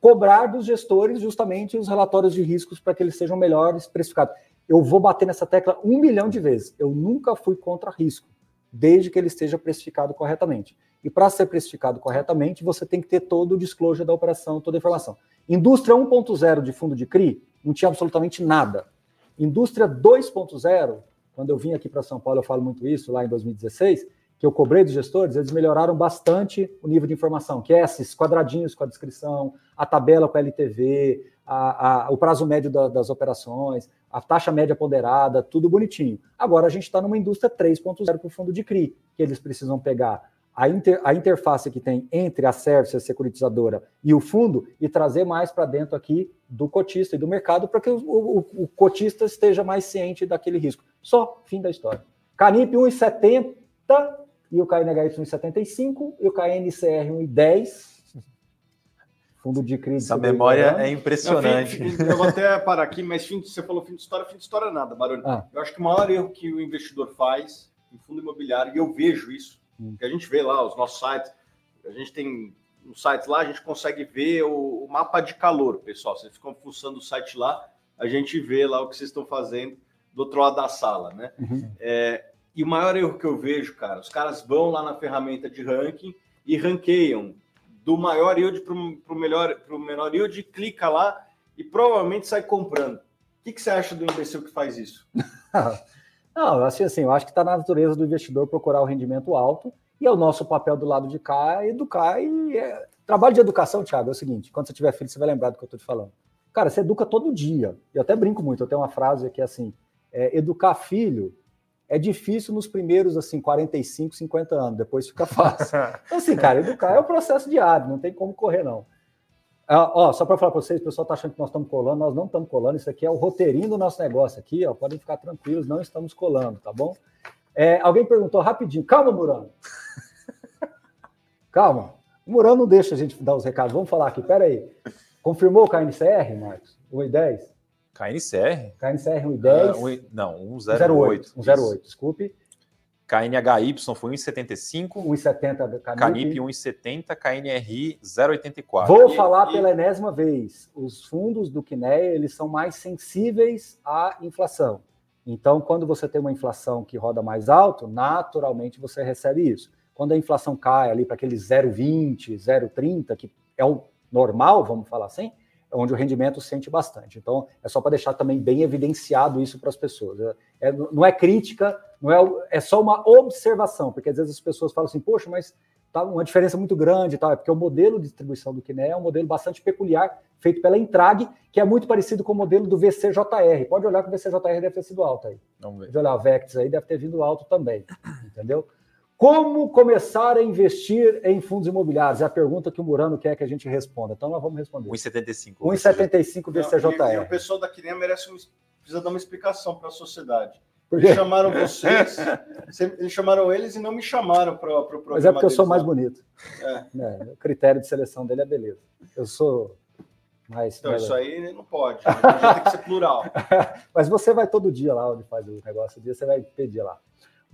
cobrar dos gestores justamente os relatórios de riscos para que eles sejam melhores precificados. Eu vou bater nessa tecla um milhão de vezes. Eu nunca fui contra risco, desde que ele esteja precificado corretamente. E para ser precificado corretamente, você tem que ter todo o disclosure da operação, toda a informação. Indústria 1.0 de fundo de CRI não tinha absolutamente nada. Indústria 2.0, quando eu vim aqui para São Paulo, eu falo muito isso, lá em 2016, que eu cobrei dos gestores, eles melhoraram bastante o nível de informação, que é esses quadradinhos com a descrição, a tabela com a LTV, a, a, o prazo médio da, das operações, a taxa média ponderada, tudo bonitinho. Agora a gente está numa indústria 3.0 com o fundo de CRI, que eles precisam pegar a, inter, a interface que tem entre a service, a securitizadora e o fundo e trazer mais para dentro aqui do cotista e do mercado para que o, o, o, cotista esteja mais ciente daquele risco. Só, fim da história. Canip 1,70 e o KNHY 1,75 e o KNCR 1,10. Fundo de crise. Essa memória é impressionante. Não, fim, eu vou até parar aqui, mas fim, você falou fim de história, fim de história nada, Barulho. Ah. Eu acho que o maior erro que o investidor faz em fundo imobiliário, e eu vejo isso, hum. que a gente vê lá, os nossos sites, a gente tem no site lá, a gente consegue ver o, o mapa de calor, pessoal. Vocês ficam pulsando o site lá, a gente vê lá o que vocês estão fazendo do outro lado da sala, né? Uhum. É, e o maior erro que eu vejo, cara, os caras vão lá na ferramenta de ranking e ranqueiam do maior yield para o melhor, pro menor yield, clica lá e provavelmente sai comprando. O que, que você acha do imbecil que faz isso? Não, assim, assim, eu acho que está na natureza do investidor procurar o rendimento alto e é o nosso papel do lado de cá educar e é... trabalho de educação, Thiago, é o seguinte, quando você tiver filho, você vai lembrar do que eu estou te falando. Cara, você educa todo dia. Eu até brinco muito, eu tenho uma frase aqui assim, é, educar filho é difícil nos primeiros, assim, 45, 50 anos, depois fica fácil. Então, assim, cara, educar é um processo diário, não tem como correr, não. Ah, ó, só para falar para vocês, o pessoal está achando que nós estamos colando, nós não estamos colando, isso aqui é o roteirinho do nosso negócio aqui, ó, podem ficar tranquilos, não estamos colando, tá bom? É, alguém perguntou rapidinho, calma, Murano. calma, o Murano não deixa a gente dar os recados, vamos falar aqui, pera aí. Confirmou o KNCR, Marcos? 1 e 10? KNCR? KNCR 1,10. Uh, um, não, 1,08. 1,08, desculpe. KNHY foi 1,75. 1,70 Canip. Canip 1,70, KNRI 0,84. Vou e, falar e... pela enésima vez. Os fundos do Quineia, eles são mais sensíveis à inflação. Então, quando você tem uma inflação que roda mais alto, naturalmente você recebe isso. Quando a inflação cai ali para aquele 0,20, 0,30, que é o normal, vamos falar assim, onde o rendimento sente bastante. Então, é só para deixar também bem evidenciado isso para as pessoas. É, não é crítica, não é, é só uma observação, porque às vezes as pessoas falam assim, poxa, mas tá uma diferença muito grande, tá? é porque o modelo de distribuição do Kiné é um modelo bastante peculiar, feito pela Intrag, que é muito parecido com o modelo do VCJR. Pode olhar que o VCJR deve ter sido alto aí. Pode olhar, o VEX aí deve ter vindo alto também, entendeu? Como começar a investir em fundos imobiliários? É a pergunta que o Murano quer que a gente responda. Então nós vamos responder. 1,75. 1,75 BCJR. E, e o pessoal da Quinem merece um, precisa dar uma explicação para a sociedade. Eles chamaram vocês, eles chamaram eles e não me chamaram para o programa. Mas é porque eu sou mais bonito. É. É, o critério de seleção dele é beleza. Eu sou mais. Então, isso aí não pode. Né? Tem que ser plural. Mas você vai todo dia lá onde faz o negócio, dia você vai pedir lá.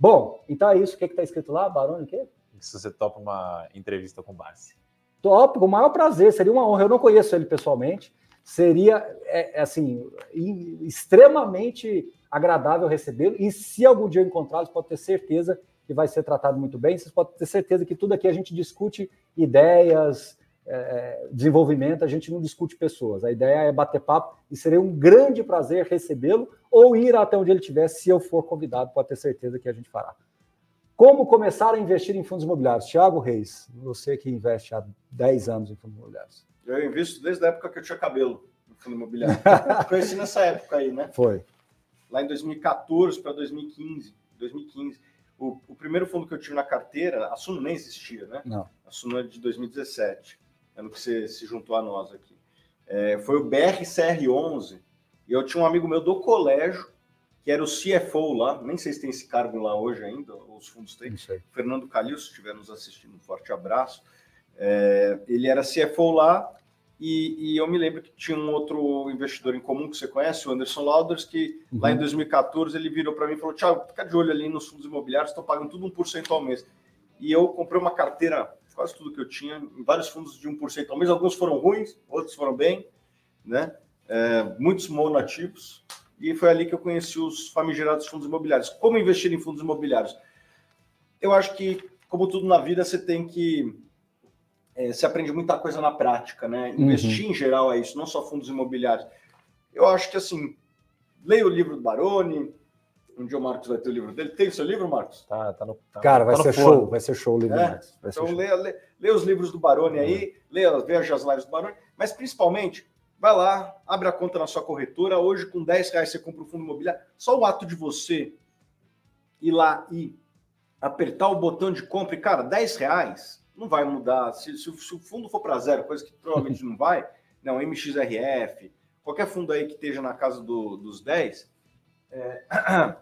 Bom, então é isso. O que está escrito lá, Barone? O quê? Se você topa uma entrevista com o Barsi. Topo, com o maior prazer. Seria uma honra. Eu não conheço ele pessoalmente. Seria, é, é assim, extremamente agradável recebê-lo. E se algum dia encontrá-lo, pode ter certeza que vai ser tratado muito bem. Vocês podem ter certeza que tudo aqui a gente discute ideias, é, desenvolvimento, a gente não discute pessoas. A ideia é bater papo e seria um grande prazer recebê-lo ou ir até onde ele estiver, se eu for convidado, pode ter certeza que a gente fará. Como começar a investir em fundos imobiliários? Tiago Reis, você que investe há 10 anos em fundos imobiliários. Eu invisto desde a época que eu tinha cabelo no fundo imobiliário. Conheci nessa época aí, né? Foi. Lá em 2014 para 2015. 2015. O, o, primeiro fundo que eu tive na carteira, a Suno nem existia, né? Não. A Suno é de 2017, ano que você se juntou a nós aqui. É, foi o BRCR11, e eu tinha um amigo meu do colégio, que era o CFO lá, nem sei se tem esse cargo lá hoje ainda, os fundos têm. Fernando Calil, se estiver nos assistindo, um forte abraço. É, ele era CFO lá, e, e, eu me lembro que tinha um outro investidor em comum que você conhece, o Anderson Lauders, que uhum. lá em 2014 ele virou para mim e falou: Tiago, fica de olho ali nos fundos imobiliários, estão pagando tudo 1% ao mês. E eu comprei uma carteira, quase tudo que eu tinha, em vários fundos de 1% ao mês. Alguns foram ruins, outros foram bem, né? É, muitos monoativos. E foi ali que eu conheci os famigerados fundos imobiliários. Como investir em fundos imobiliários? Eu acho que, como tudo na vida, você tem que é, você aprende muita coisa na prática, né? Investir uhum. em geral é isso, não só fundos imobiliários. Eu acho que assim, leia o livro do Baroni. Um dia o Marcos vai ter o livro dele. Tem o seu livro, Marcos? Tá, tá no. Tá, Cara, vai tá ser show, vai ser show o livro. É? então leia, leia, leia, os livros do Baroni uhum. aí, leia, veja as lives do Baroni, mas principalmente vai lá, abre a conta na sua corretora. Hoje, com 10 reais, você compra um fundo imobiliário. Só o ato de você ir lá e apertar o botão de compra, e, cara, 10 reais não vai mudar. Se, se, se o fundo for para zero, coisa que provavelmente não vai, não, MXRF, qualquer fundo aí que esteja na casa do, dos 10, é...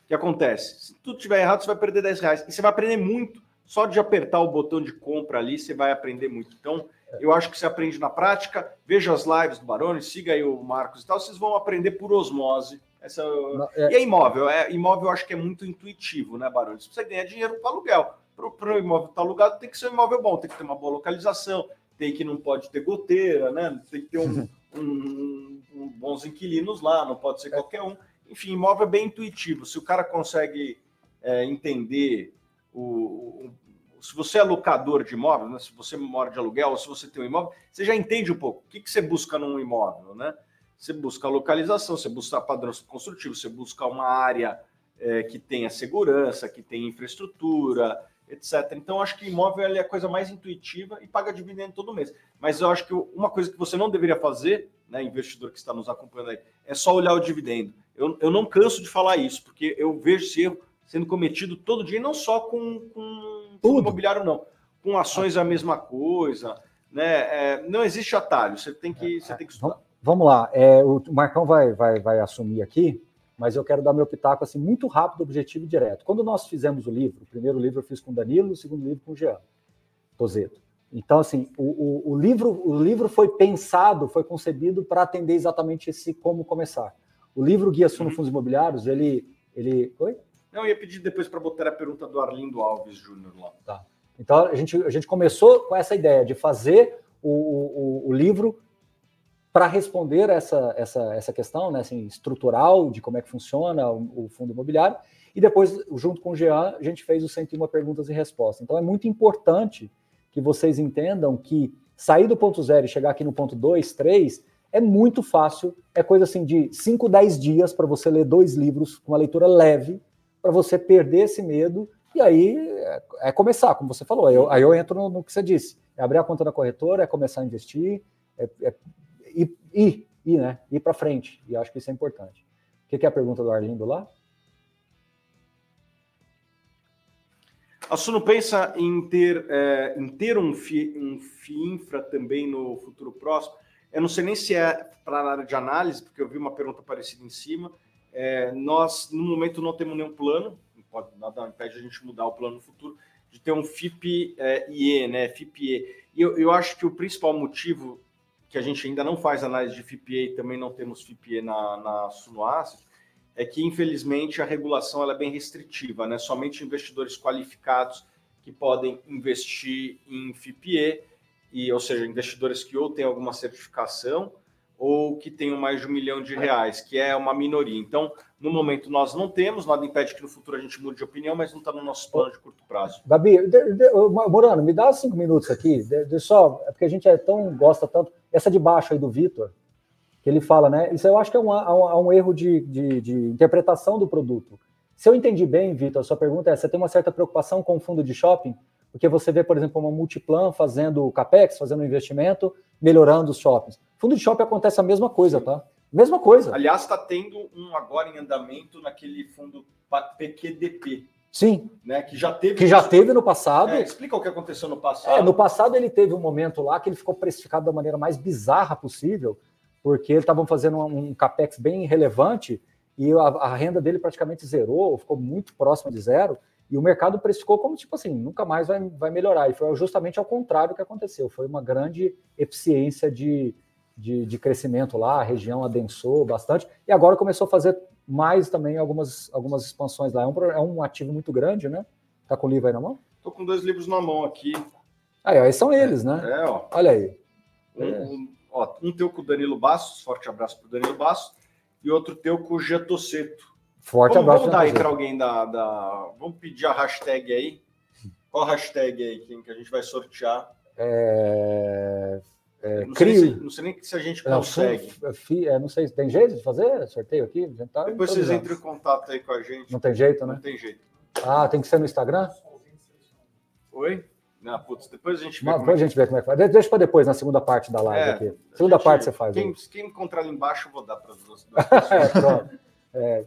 o que acontece? Se tudo estiver errado, você vai perder 10 reais. E você vai aprender muito. Só de apertar o botão de compra ali, você vai aprender muito. Então, eu acho que você aprende na prática. Veja as lives do Barone, siga aí o Marcos e tal. Vocês vão aprender por osmose. Essa... É... E é imóvel. É, imóvel eu acho que é muito intuitivo, né, Barone? Você precisa ganhar dinheiro para aluguel para o imóvel estar tá alugado, tem que ser um imóvel bom, tem que ter uma boa localização, tem que não pode ter goteira, né? Tem que ter um, um, um, bons inquilinos lá, não pode ser qualquer um. Enfim, imóvel é bem intuitivo. Se o cara consegue é, entender o, o, se você é locador de imóvel, né? se você mora de aluguel, ou se você tem um imóvel, você já entende um pouco o que, que você busca num imóvel, né? Você busca localização, você busca padrões construtivos, você busca uma área é, que tenha segurança, que tenha infraestrutura, etc. Então, acho que imóvel é a coisa mais intuitiva e paga dividendo todo mês. Mas eu acho que uma coisa que você não deveria fazer, né, investidor que está nos acompanhando aí, é só olhar o dividendo. Eu, eu não canso de falar isso, porque eu vejo esse erro sendo cometido todo dia, não só com, com Tudo. imobiliário, não. Com ações é a mesma coisa. Né? É, não existe atalho, você tem que, você tem que estudar. Vamos lá, é, o Marcão vai, vai, vai assumir aqui mas eu quero dar meu pitaco assim muito rápido, objetivo e direto. Quando nós fizemos o livro, o primeiro livro eu fiz com o Danilo, o segundo livro com o Jean Tozeto. Então, assim, o, o, o livro, o livro foi pensado, foi concebido para atender exatamente esse como começar. O livro Guia Suno uhum. Fundos Imobiliários, ele, ele, oi? Não, eu ia pedir depois para botar a pergunta do Arlindo Alves Júnior lá. Tá. Então a gente, a gente começou com essa ideia de fazer o, o, o livro para responder essa, essa, essa questão né, assim, estrutural de como é que funciona o, o, fundo imobiliário. E depois, junto com o Jean, a gente fez o 101 perguntas e respostas. Então, é muito importante que vocês entendam que sair do ponto zero e chegar aqui no ponto 2, 3, é muito fácil. É coisa assim de 5, 10 dias para você ler dois livros com uma leitura leve, para você perder esse medo. E aí é, é começar, como você falou. Aí eu, aí eu entro no, no, que você disse. É abrir a conta da corretora, é começar a investir, é, é ir, ir, né? ir para frente. E acho que isso é importante. O que, que é a pergunta do Arlindo lá? A Suno pensa em ter, é, em ter um, FI, um FIINFRA também no futuro próximo? Eu não sei nem se é para a área de análise, porque eu vi uma pergunta parecida em cima. É, nós, no momento, não temos nenhum plano, não pode, nada impede a gente mudar o plano no futuro, de ter um FIP-IE, é, né, FIP-E. E eu, eu acho que o principal motivo que a gente ainda não faz análise de FIPE e também não temos FIPE na, na Sunoasset, é que, infelizmente, a regulação ela é bem restritiva, né? Somente investidores qualificados que podem investir em FIPE, e, ou seja, investidores que ou têm alguma certificação ou que tenham mais de um milhão de reais, que é uma minoria. Então, no momento nós não temos, nada impede que no futuro a gente mude de opinião, mas não está no nosso plano de curto prazo. Gabi, de, de, Morano, me dá cinco minutos aqui, de, de, só, é porque a gente é tão gosta tanto. Essa de baixo aí do Vitor, que ele fala, né? Isso eu acho que é um, um, um erro de, de, de interpretação do produto. Se eu entendi bem, Vitor, a sua pergunta é: você tem uma certa preocupação com o fundo de shopping? Porque você vê, por exemplo, uma multiplan fazendo capex, fazendo investimento, melhorando os shoppings. Fundo de shopping acontece a mesma coisa, tá? Mesma coisa. Aliás, está tendo um agora em andamento naquele fundo PQDP. Sim. Né, que já teve. Que já teve no passado. É, explica o que aconteceu no passado. É, no passado ele teve um momento lá que ele ficou precificado da maneira mais bizarra possível, porque eles estavam fazendo um, um capex bem relevante e a, a, renda dele praticamente zerou, ficou muito próxima de zero, e o mercado precificou como tipo assim, nunca mais vai, vai melhorar. E foi justamente ao contrário que aconteceu. Foi uma grande eficiência de, de, de crescimento lá, a região adensou bastante, e agora começou a fazer mais também algumas, algumas expansões lá. É um, é um ativo muito grande, né? Tá com o livro aí na mão? Tô com dois livros na mão aqui. Aí, aí são eles, né? É, ó. Olha aí. Um, é. um, ó, um teu com o Danilo Bastos, forte abraço para o Danilo Bastos e outro teu com o Getoceto. Forte vamos, abraço. Vamos dar aí para alguém da, da. Vamos pedir a hashtag aí. Qual hashtag aí que a gente vai sortear? É... É, não, sei se, não, sei nem se a gente consegue. Não, fi, é, não sei se tem jeito de fazer sorteio aqui. Tá Depois vocês entram em contato aí com a gente. Não tem jeito, né? Não tem jeito. Ah, tem que ser no Instagram? Oi? Não, putz, depois a gente vê. Depois é a gente vê como é que faz. Deixa para depois, na segunda parte da live é, aqui. Segunda gente, parte você faz. Quem, quem, encontrar ali embaixo, eu vou dar para as duas, é, é.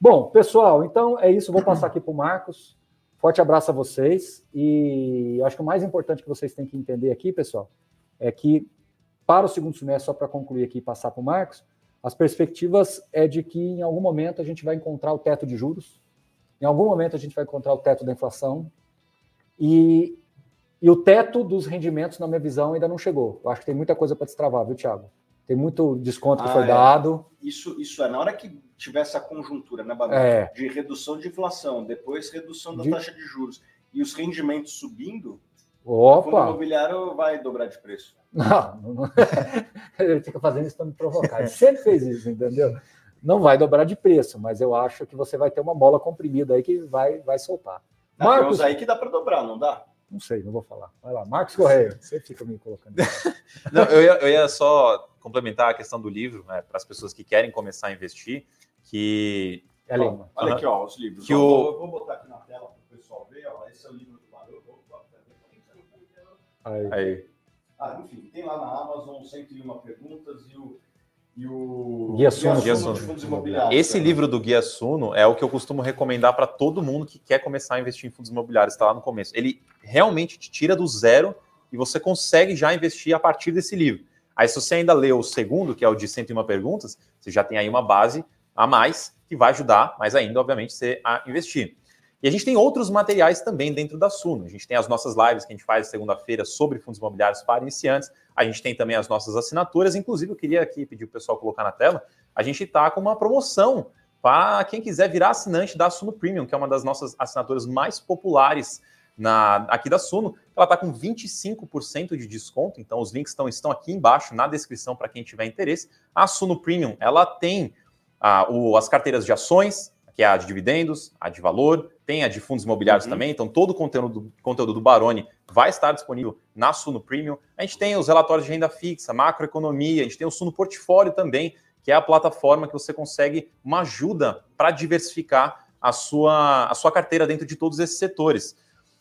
Bom, pessoal, então é isso. Vou passar aqui para o Marcos. Forte abraço a vocês. E acho que o mais importante que vocês têm que entender aqui, pessoal, é que para o segundo semestre, só para concluir aqui e passar para o Marcos, as perspectivas é de que em algum momento a gente vai encontrar o teto de juros, em algum momento a gente vai encontrar o teto da inflação, e e o teto dos rendimentos, na minha visão, ainda não chegou. Eu acho que tem muita coisa para destravar, viu, Thiago? Tem muito desconto que ah, foi é. dado. Isso, isso é. Na hora que tiver essa conjuntura, né, Babi? É. De redução de inflação, depois redução da de... taxa de juros e os rendimentos subindo, Opa. o fundo imobiliário vai dobrar de preço. Não, não... ele fica fazendo isso para me provocar. Ele sempre fez isso, entendeu? Não vai dobrar de preço, mas eu acho que você vai ter uma bola comprimida aí que vai, vai soltar. Marcos aí que dá para dobrar, não dá? Não sei, não vou falar. Vai lá, Marcos Correia, você fica me colocando. não, eu ia, eu ia, só complementar a questão do livro, né, para as pessoas que querem começar a investir, que... É ó, olha aqui, ó, os livros. Que o... Eu vou botar aqui na tela para o pessoal ver, ó, esse é o livro. Aí. Aí. Ah, enfim, tem lá na Amazon 101 perguntas e o e o Guia Suno, Guia Suno. de fundos imobiliários. Esse né? livro do Guia Suno é o que eu costumo recomendar para todo mundo que quer começar a investir em fundos imobiliários, está lá no começo. Ele realmente te tira do zero e você consegue já investir a partir desse livro. Aí, se você ainda leu o segundo, que é o de 101 perguntas, você já tem aí uma base a mais que vai ajudar mais ainda, obviamente, você a investir. E a gente tem outros materiais também dentro da Suno. A gente tem as nossas lives que a gente faz segunda-feira sobre fundos imobiliários para iniciantes. A gente tem também as nossas assinaturas. Inclusive, eu queria aqui pedir o pessoal colocar na tela. A gente está com uma promoção para quem quiser virar assinante da Suno Premium, que é uma das nossas assinaturas mais populares na, aqui da Suno. Ela está com 25% de desconto, então os links estão, estão aqui embaixo na descrição para quem tiver interesse. A Suno Premium ela tem ah, o, as carteiras de ações, que é a de dividendos, a de valor, tem a de fundos imobiliários uhum. também, então todo o conteúdo do, conteúdo do Baroni vai estar disponível na Suno Premium. A gente tem os relatórios de renda fixa, macroeconomia, a gente tem o Suno Portfólio também, que é a plataforma que você consegue uma ajuda para diversificar a sua, a sua carteira dentro de todos esses setores.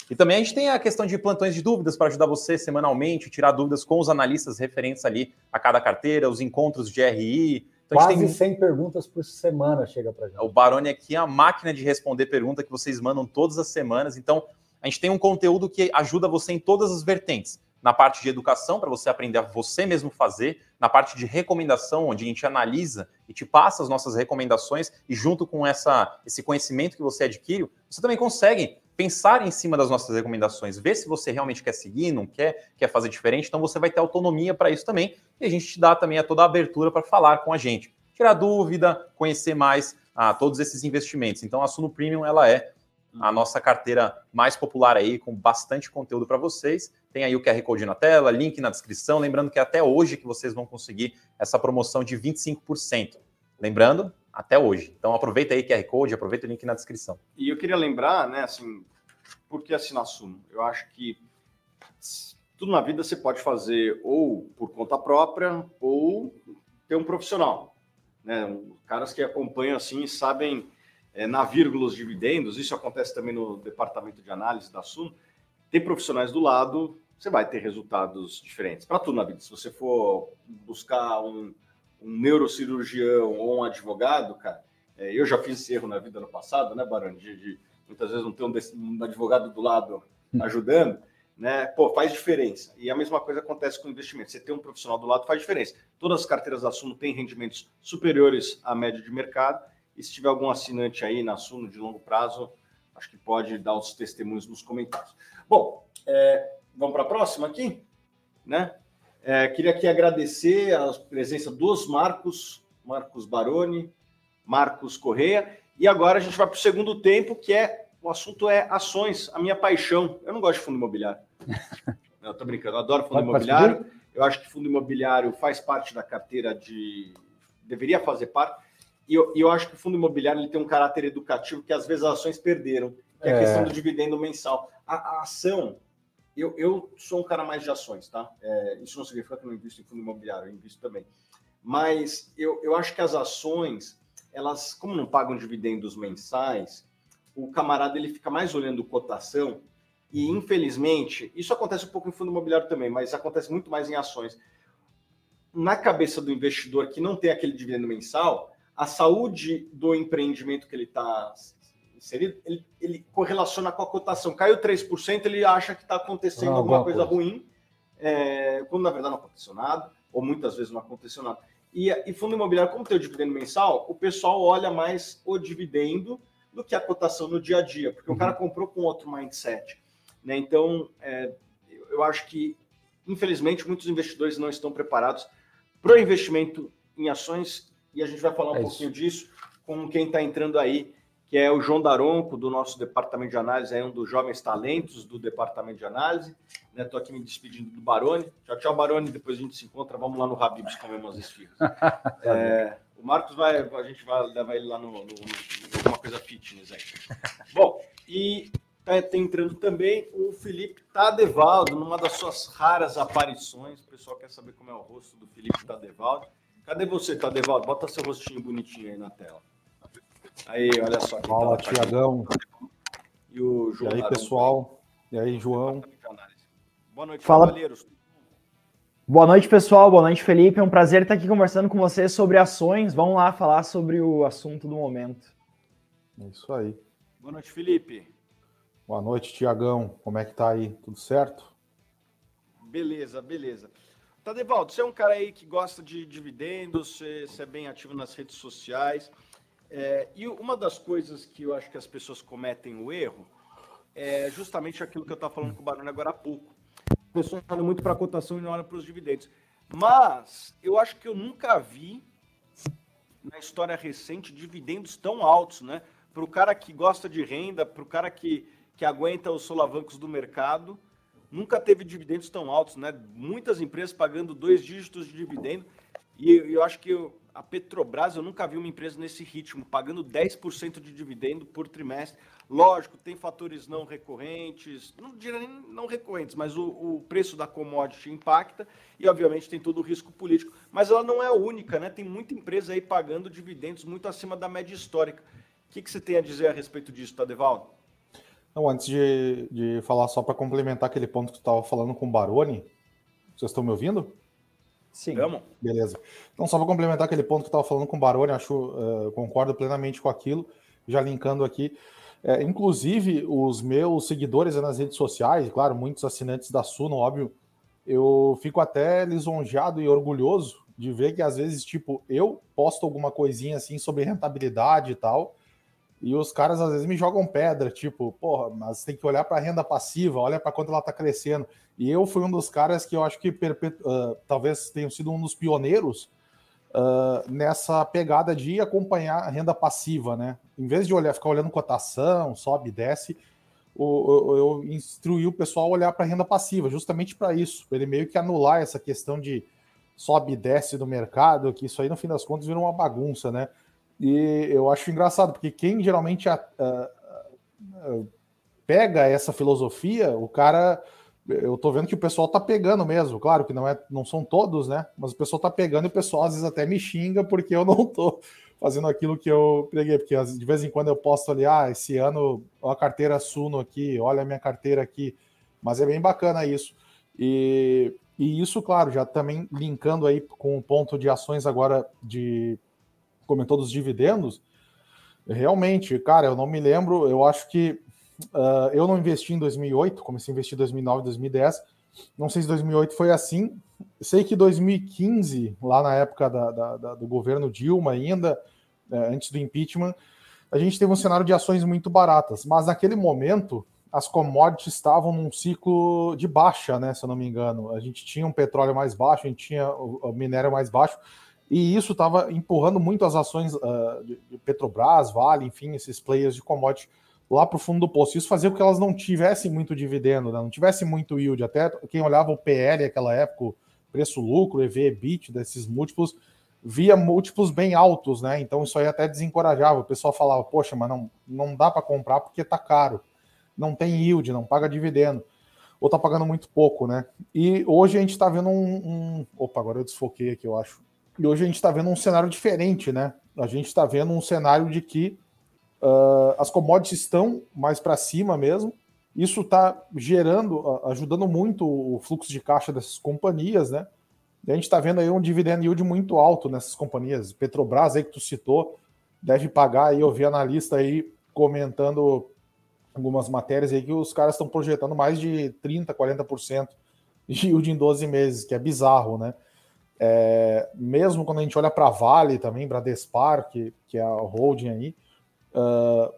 E também a gente tem a questão de plantões de dúvidas para ajudar você semanalmente, tirar dúvidas com os analistas referentes ali a cada carteira, os encontros de RI, então, Quase tem... 100 perguntas por semana chega para gente. O Baroni aqui é a máquina de responder pergunta que vocês mandam todas as semanas. Então, a gente tem um conteúdo que ajuda você em todas as vertentes. Na parte de educação, para você aprender a você mesmo fazer. Na parte de recomendação, onde a gente analisa e te passa as nossas recomendações. E junto com essa, esse conhecimento que você adquire, você também consegue pensar em cima das nossas recomendações, ver se você realmente quer seguir, não quer, quer fazer diferente, então você vai ter autonomia para isso também, e a gente te dá também a toda a abertura para falar com a gente, tirar dúvida, conhecer mais a ah, todos esses investimentos. Então a Suno Premium ela é a nossa carteira mais popular aí, com bastante conteúdo para vocês. Tem aí o QR Code na tela, link na descrição. Lembrando que é até hoje que vocês vão conseguir essa promoção de 25%. Lembrando, até hoje. Então aproveita aí QR Code, aproveita o link na descrição. E eu queria lembrar, né, assim, por que assinar Suno? Eu acho que tudo na vida você pode fazer ou por conta própria ou ter um profissional. Né? Caras que acompanham assim sabem é, na vírgula os dividendos, isso acontece também no departamento de análise da Suno. Tem profissionais do lado, você vai ter resultados diferentes. Para tudo na vida, se você for buscar um, um neurocirurgião ou um advogado, cara, é, eu já fiz esse erro na vida no passado, né, Barão? De, de muitas vezes não ter um, um advogado do lado ajudando né? Pô, faz diferença. E a mesma coisa acontece com investimento. Você tem um profissional do lado faz diferença. Todas as carteiras da Suno têm rendimentos superiores à média de mercado. E se tiver algum assinante aí na Suno de longo prazo, acho que pode dar os testemunhos nos comentários. Bom, é, vamos para a próxima aqui, né? É, queria aqui agradecer a presença dos Marcos, Marcos Baroni, Marcos Correia. E agora a gente vai para o segundo tempo, que é o assunto é ações, a minha paixão. Eu não gosto de fundo imobiliário. não, tô brincando, eu adoro fundo Pode imobiliário. Eu acho que fundo imobiliário faz parte da carteira de. deveria fazer parte. E eu, eu acho que o fundo imobiliário ele tem um caráter educativo que às vezes as ações perderam, que é a questão do dividendo mensal. A, a, ação, eu, eu sou um cara mais de ações, tá? É, isso não significa que eu não invisto em fundo imobiliário, eu invisto também. Mas eu, eu acho que as ações, elas, como não pagam dividendos mensais, o camarada ele fica mais olhando cotação e infelizmente isso acontece um pouco em fundo imobiliário também, mas acontece muito mais em ações. Na cabeça do investidor que não tem aquele dividendo mensal, a saúde do empreendimento que ele está inserido, ele, ele, correlaciona com a cotação. Caiu 3%, ele acha que está acontecendo alguma coisa, coisa. ruim, é, quando na verdade não aconteceu nada, ou muitas vezes não aconteceu nada. E, e fundo imobiliário, como tem o dividendo mensal, o pessoal olha mais o dividendo do que a cotação no dia a dia, porque uhum. o cara comprou com outro mindset. Né? Então, é, eu acho que, infelizmente, muitos investidores não estão preparados para o investimento em ações, e a gente vai falar um é pouquinho disso com quem está entrando aí, que é o João Daronco, do nosso departamento de análise, é um dos jovens talentos do departamento de análise. Estou né? aqui me despedindo do Barone. Tchau, tchau, Barone. Depois a gente se encontra. Vamos lá no Habibs comer umas esfirras. é, o Marcos vai, a gente vai levar ele lá no, no, no alguma coisa fitness aí. Bom, e tá, tá, entrando também o Felipe Tadevaldo, numa das suas raras aparições. O pessoal quer saber como é o rosto do Felipe Tadevaldo. Cadê você, Tadevaldo? Bota seu rostinho bonitinho aí na tela. Aí, olha só. Fala, tá Tiagão. E o João. E aí, pessoal? E aí, João? Boa noite, Fala. cavaleiros. Boa noite, pessoal. Boa noite, Felipe. É um prazer estar aqui conversando com você sobre ações. Vamos lá falar sobre o assunto do momento. É isso aí. Boa noite, Felipe. Boa noite, Tiagão. Como é que tá aí? Tudo certo? Beleza, beleza. Tadevaldo, você é um cara aí que gosta de dividendos, você, você é bem ativo nas redes sociais. É, e uma das coisas que eu acho que as pessoas cometem o erro é justamente aquilo que eu estava falando com o Barone agora há pouco pessoas olham muito para a cotação e não olham para os dividendos. Mas eu acho que eu nunca vi na história recente dividendos tão altos, né? Para o cara que gosta de renda, para o cara que, que aguenta os solavancos do mercado, nunca teve dividendos tão altos, né? Muitas empresas pagando dois dígitos de dividendo. E eu acho que a Petrobras, eu nunca vi uma empresa nesse ritmo, pagando 10% de dividendo por trimestre. Lógico, tem fatores não recorrentes, não diria nem não recorrentes, mas o, o, preço da commodity impacta e, obviamente, tem todo o risco político. Mas ela não é a única, né? Tem muita empresa aí pagando dividendos muito acima da média histórica. O que, que você tem a dizer a respeito disso, Tadevaldo? Não, antes de, de falar, só para complementar aquele ponto que tu estava falando com o Baroni, vocês estão me ouvindo? Sim. Vamos? Beleza. Então, só para complementar aquele ponto que eu estava falando com o Baroni, acho, uh, concordo plenamente com aquilo, já linkando aqui. É, inclusive, os meus seguidores nas redes sociais, claro, muitos assinantes da Suno, óbvio, eu fico até lisonjeado e orgulhoso de ver que às vezes, tipo, eu posto alguma coisinha assim sobre rentabilidade e tal, e os caras às vezes me jogam pedra, tipo, porra, mas tem que olhar para a renda passiva, olha para quanto ela está crescendo. E eu fui um dos caras que eu acho que uh, talvez tenha sido um dos pioneiros uh, nessa pegada de acompanhar a renda passiva, né? Em vez de olhar, ficar olhando cotação, sobe e desce, o, eu instruí o pessoal a olhar para a renda passiva, justamente para isso, para ele meio que anular essa questão de sobe e desce do mercado, que isso aí no fim das contas vira uma bagunça, né? E eu acho engraçado, porque quem geralmente a, a, a, pega essa filosofia, o cara. Eu tô vendo que o pessoal tá pegando mesmo, claro que não é, não são todos, né? Mas o pessoal tá pegando e o pessoal às vezes até me xinga porque eu não tô fazendo aquilo que eu preguei, porque de vez em quando eu posto ali, ah, esse ano a carteira Suno aqui, olha a minha carteira aqui, mas é bem bacana isso. E, e isso, claro, já também linkando aí com o ponto de ações agora de comentou dos dividendos, realmente, cara, eu não me lembro, eu acho que uh, eu não investi em 2008, comecei a investir em 2009, 2010, não sei se 2008 foi assim, sei que 2015, lá na época da, da, da, do governo Dilma ainda, é, antes do impeachment, a gente teve um cenário de ações muito baratas, mas naquele momento as commodities estavam num ciclo de baixa, né? Se eu não me engano, a gente tinha um petróleo mais baixo, a gente tinha o, minério mais baixo, e isso estava empurrando muito as ações uh, de, Petrobras, Vale, enfim, esses players de commodity lá para o fundo do poço. Isso fazia com que elas não tivessem muito dividendo, né? não tivessem muito yield. Até quem olhava o PL naquela época, preço-lucro, EV, EBIT, desses múltiplos, via múltiplos bem altos, né? Então isso aí até desencorajava. O pessoal falava, poxa, mas não, não dá para comprar porque tá caro. Não tem yield, não paga dividendo. Ou tá pagando muito pouco, né? E hoje a gente está vendo um, um, Opa, agora eu desfoquei aqui, eu acho. E hoje a gente está vendo um cenário diferente, né? A gente está vendo um cenário de que uh, as commodities estão mais para cima mesmo. Isso está gerando, ajudando muito o fluxo de caixa dessas companhias, né? E a gente está vendo aí um dividend yield muito alto nessas companhias. Petrobras aí que tu citou, deve pagar aí, eu vi analista aí comentando algumas matérias aí que os caras estão projetando mais de 30%, 40% de yield em 12 meses, que é bizarro, né? É, mesmo quando a gente olha para Vale também, Bradespar, que, que é a holding aí, uh,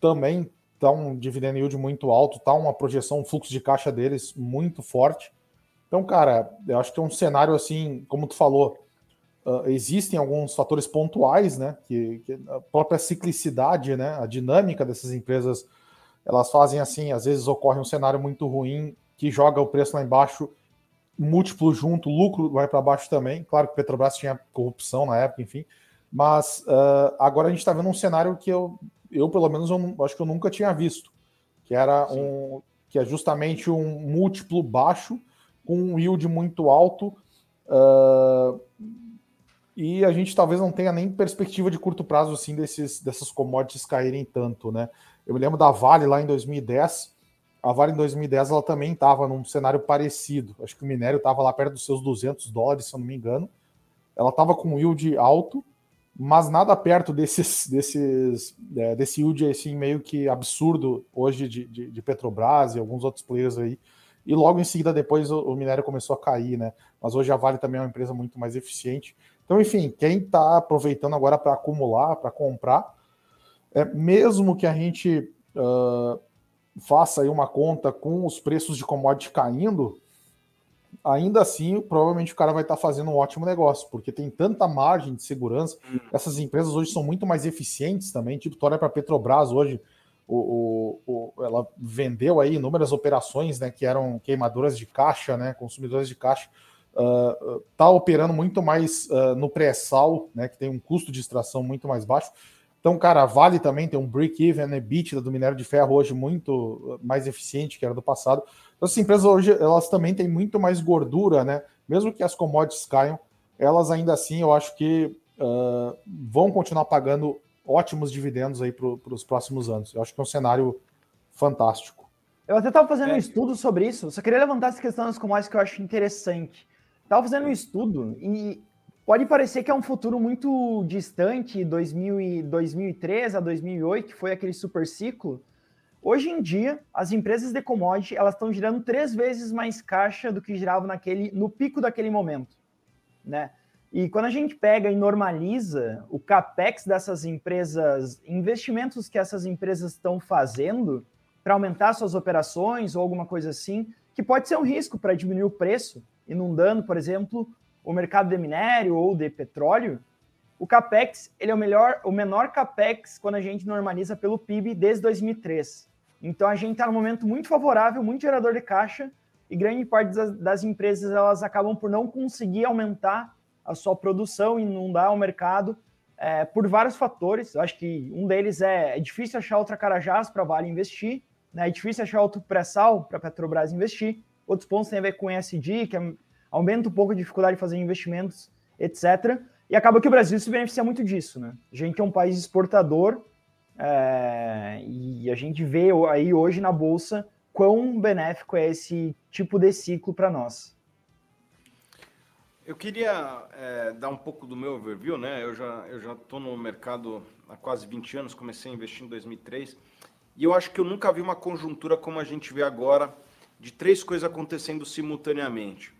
também está um dividend yield muito alto, está uma projeção, um fluxo de caixa deles muito forte. Então, cara, eu acho que é um cenário assim, como tu falou, uh, existem alguns fatores pontuais, né? Que, que, a própria ciclicidade, né? A dinâmica dessas empresas, elas fazem assim, às vezes ocorre um cenário muito ruim que joga o preço lá embaixo, múltiplo junto, lucro vai para baixo também. Claro que Petrobras tinha corrupção na época, enfim. Mas uh, agora a gente está vendo um cenário que eu, eu pelo menos, eu, acho que eu nunca tinha visto, que era Sim. um que é justamente um múltiplo baixo com um yield muito alto. Uh, e a gente talvez não tenha nem perspectiva de curto prazo assim desses, dessas commodities caírem tanto, né? Eu me lembro da Vale lá em 2010. A Vale em 2010 ela também estava num cenário parecido. Acho que o minério estava lá perto dos seus 200 dólares, se eu não me engano. Ela estava com yield alto, mas nada perto desses, desses é, desse yield assim meio que absurdo hoje de, de, de Petrobras e alguns outros players aí e logo em seguida depois o, o minério começou a cair, né? Mas hoje a Vale também é uma empresa muito mais eficiente. Então, enfim, quem está aproveitando agora para acumular, para comprar, é, mesmo que a gente uh, faça aí uma conta com os preços de commodity caindo, ainda assim, provavelmente o cara vai estar tá fazendo um ótimo negócio, porque tem tanta margem de segurança. Hum. Essas empresas hoje são muito mais eficientes também. Tipo, tu olha para a Petrobras hoje, o, o, o, ela vendeu aí inúmeras operações, né, que eram queimadoras de caixa, né, consumidoras de caixa, está uh, operando muito mais uh, no pré-sal, né, que tem um custo de extração muito mais baixo. Então, cara, a Vale também tem um break-even, EBITDA do minério de ferro hoje muito mais eficiente que era do passado. Então, essas empresas hoje, elas também têm muito mais gordura, né, mesmo que as commodities caiam, elas ainda assim, eu acho que uh, vão continuar pagando ótimos dividendos aí para os próximos anos. Eu acho que é um cenário fantástico. Eu até estava fazendo é. um estudo sobre isso, só queria levantar essa questão das commodities que eu acho interessante. Estava fazendo um estudo e pode parecer que é um futuro muito distante, 2000 e 2003 a 2008, que foi aquele super ciclo. Hoje em dia, as empresas de commodity elas estão girando três vezes mais caixa do que giravam naquele, no pico daquele momento, né? E quando a gente pega e normaliza o capex dessas empresas, investimentos que essas empresas estão fazendo para aumentar suas operações ou alguma coisa assim, que pode ser um risco para diminuir o preço, inundando, por exemplo, o mercado de minério ou de petróleo, o capex ele é o melhor, o menor capex quando a gente normaliza pelo PIB desde 2003. Então a gente está num momento muito favorável, muito gerador de caixa e grande parte das, das, empresas elas acabam por não conseguir aumentar a sua produção inundar o mercado é, por vários fatores. Eu acho que um deles é, é difícil achar outra Carajás para Vale investir, né? é difícil achar outro pré-sal para Petrobras investir. Outros pontos têm a ver com ESG, que é, aumenta um pouco a dificuldade de fazer investimentos, etc. E acaba que o Brasil se beneficia muito disso. Né? A gente é um país exportador é, e a gente vê aí hoje na Bolsa quão benéfico é esse tipo de ciclo para nós. Eu queria é, dar um pouco do meu overview, né? Eu já eu já estou no mercado há quase 20 anos, comecei a investir em 2003 e eu acho que eu nunca vi uma conjuntura como a gente vê agora de três coisas acontecendo simultaneamente: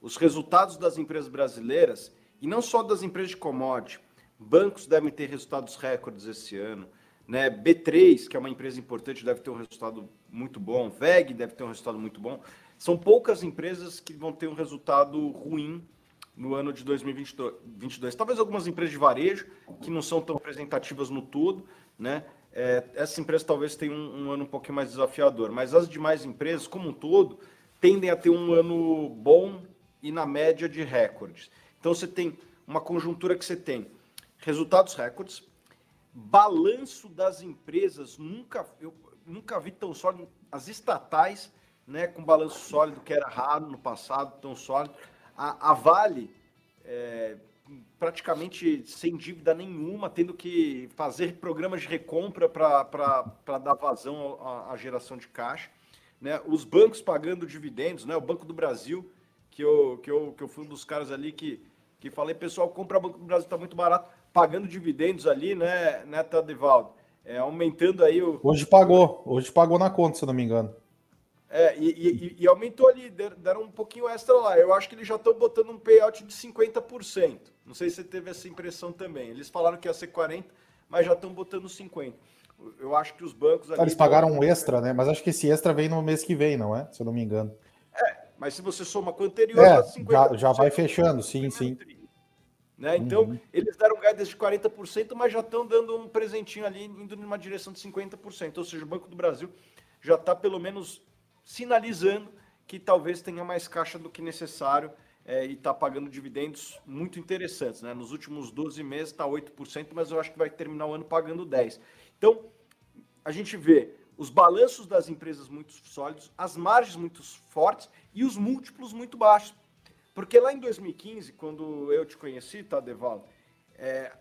os resultados das empresas brasileiras e não só das empresas de commodity, bancos devem ter resultados recordes esse ano, né? B3, que é uma empresa importante, deve ter um resultado muito bom, VEG deve ter um resultado muito bom. São poucas empresas que vão ter um resultado ruim no ano de 2022. Talvez algumas empresas de varejo, que não são tão representativas no todo, né? É, essa empresa talvez tenha um, um, ano um pouquinho mais desafiador, mas as demais empresas, como um todo, tendem a ter um ano bom e na média de recordes. Então você tem uma conjuntura que você tem resultados recordes, balanço das empresas, nunca eu nunca vi tão sólido, as estatais, né, com balanço sólido, que era raro no passado, tão sólido. A, a Vale, é, praticamente sem dívida nenhuma, tendo que fazer programas de recompra para dar vazão à, à, geração de caixa. Né? Os bancos pagando dividendos, né? o Banco do Brasil, que eu, que eu, que eu fui um dos caras ali que, que falei, pessoal, compra Banco do Brasil, está muito barato, pagando dividendos ali, né, né Tadevaldo? É, aumentando aí o. Hoje pagou, hoje pagou na conta, se eu não me engano. É, e, e, e, aumentou ali, deram um pouquinho extra lá. Eu acho que eles já estão botando um payout de 50%. Não sei se você teve essa impressão também. Eles falaram que ia ser 40%, mas já estão botando 50%. Eu acho que os bancos. Eles pagaram um extra, né? Mas acho que esse extra vem no mês que vem, não é? Se eu não me engano. Mas se você soma com o anterior, é, já, já vai fechando, sim, sim. Né? Então, uhum. eles deram guidance de 40%, mas já estão dando um presentinho ali, indo numa direção de 50%. Ou seja, o Banco do Brasil já está pelo menos sinalizando que talvez tenha mais caixa do que necessário é, e está pagando dividendos muito interessantes. Né? Nos últimos 12 meses está 8%, mas eu acho que vai terminar o ano pagando 10%. Então, a gente vê os balanços das empresas muito sólidos, as margens muito fortes e os múltiplos muito baixos. Porque lá em 2015, quando eu te conheci, tá, Devaldo, é,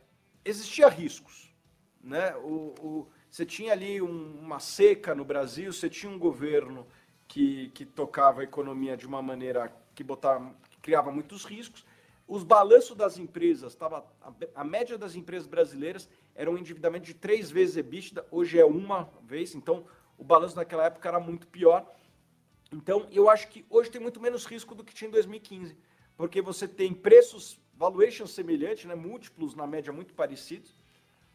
existia riscos. Né? O, o, você tinha ali um, uma seca no Brasil, você tinha um governo que, que tocava a economia de uma maneira que, botava, que criava muitos riscos. Os balanços das empresas, tava, a, a, média das empresas brasileiras era um endividamento de três vezes EBITDA, hoje é uma vez, então o balanço naquela época era muito pior. Então, eu acho que hoje tem muito menos risco do que tinha em 2015, porque você tem preços, valuation semelhante, né, múltiplos na média muito parecidos,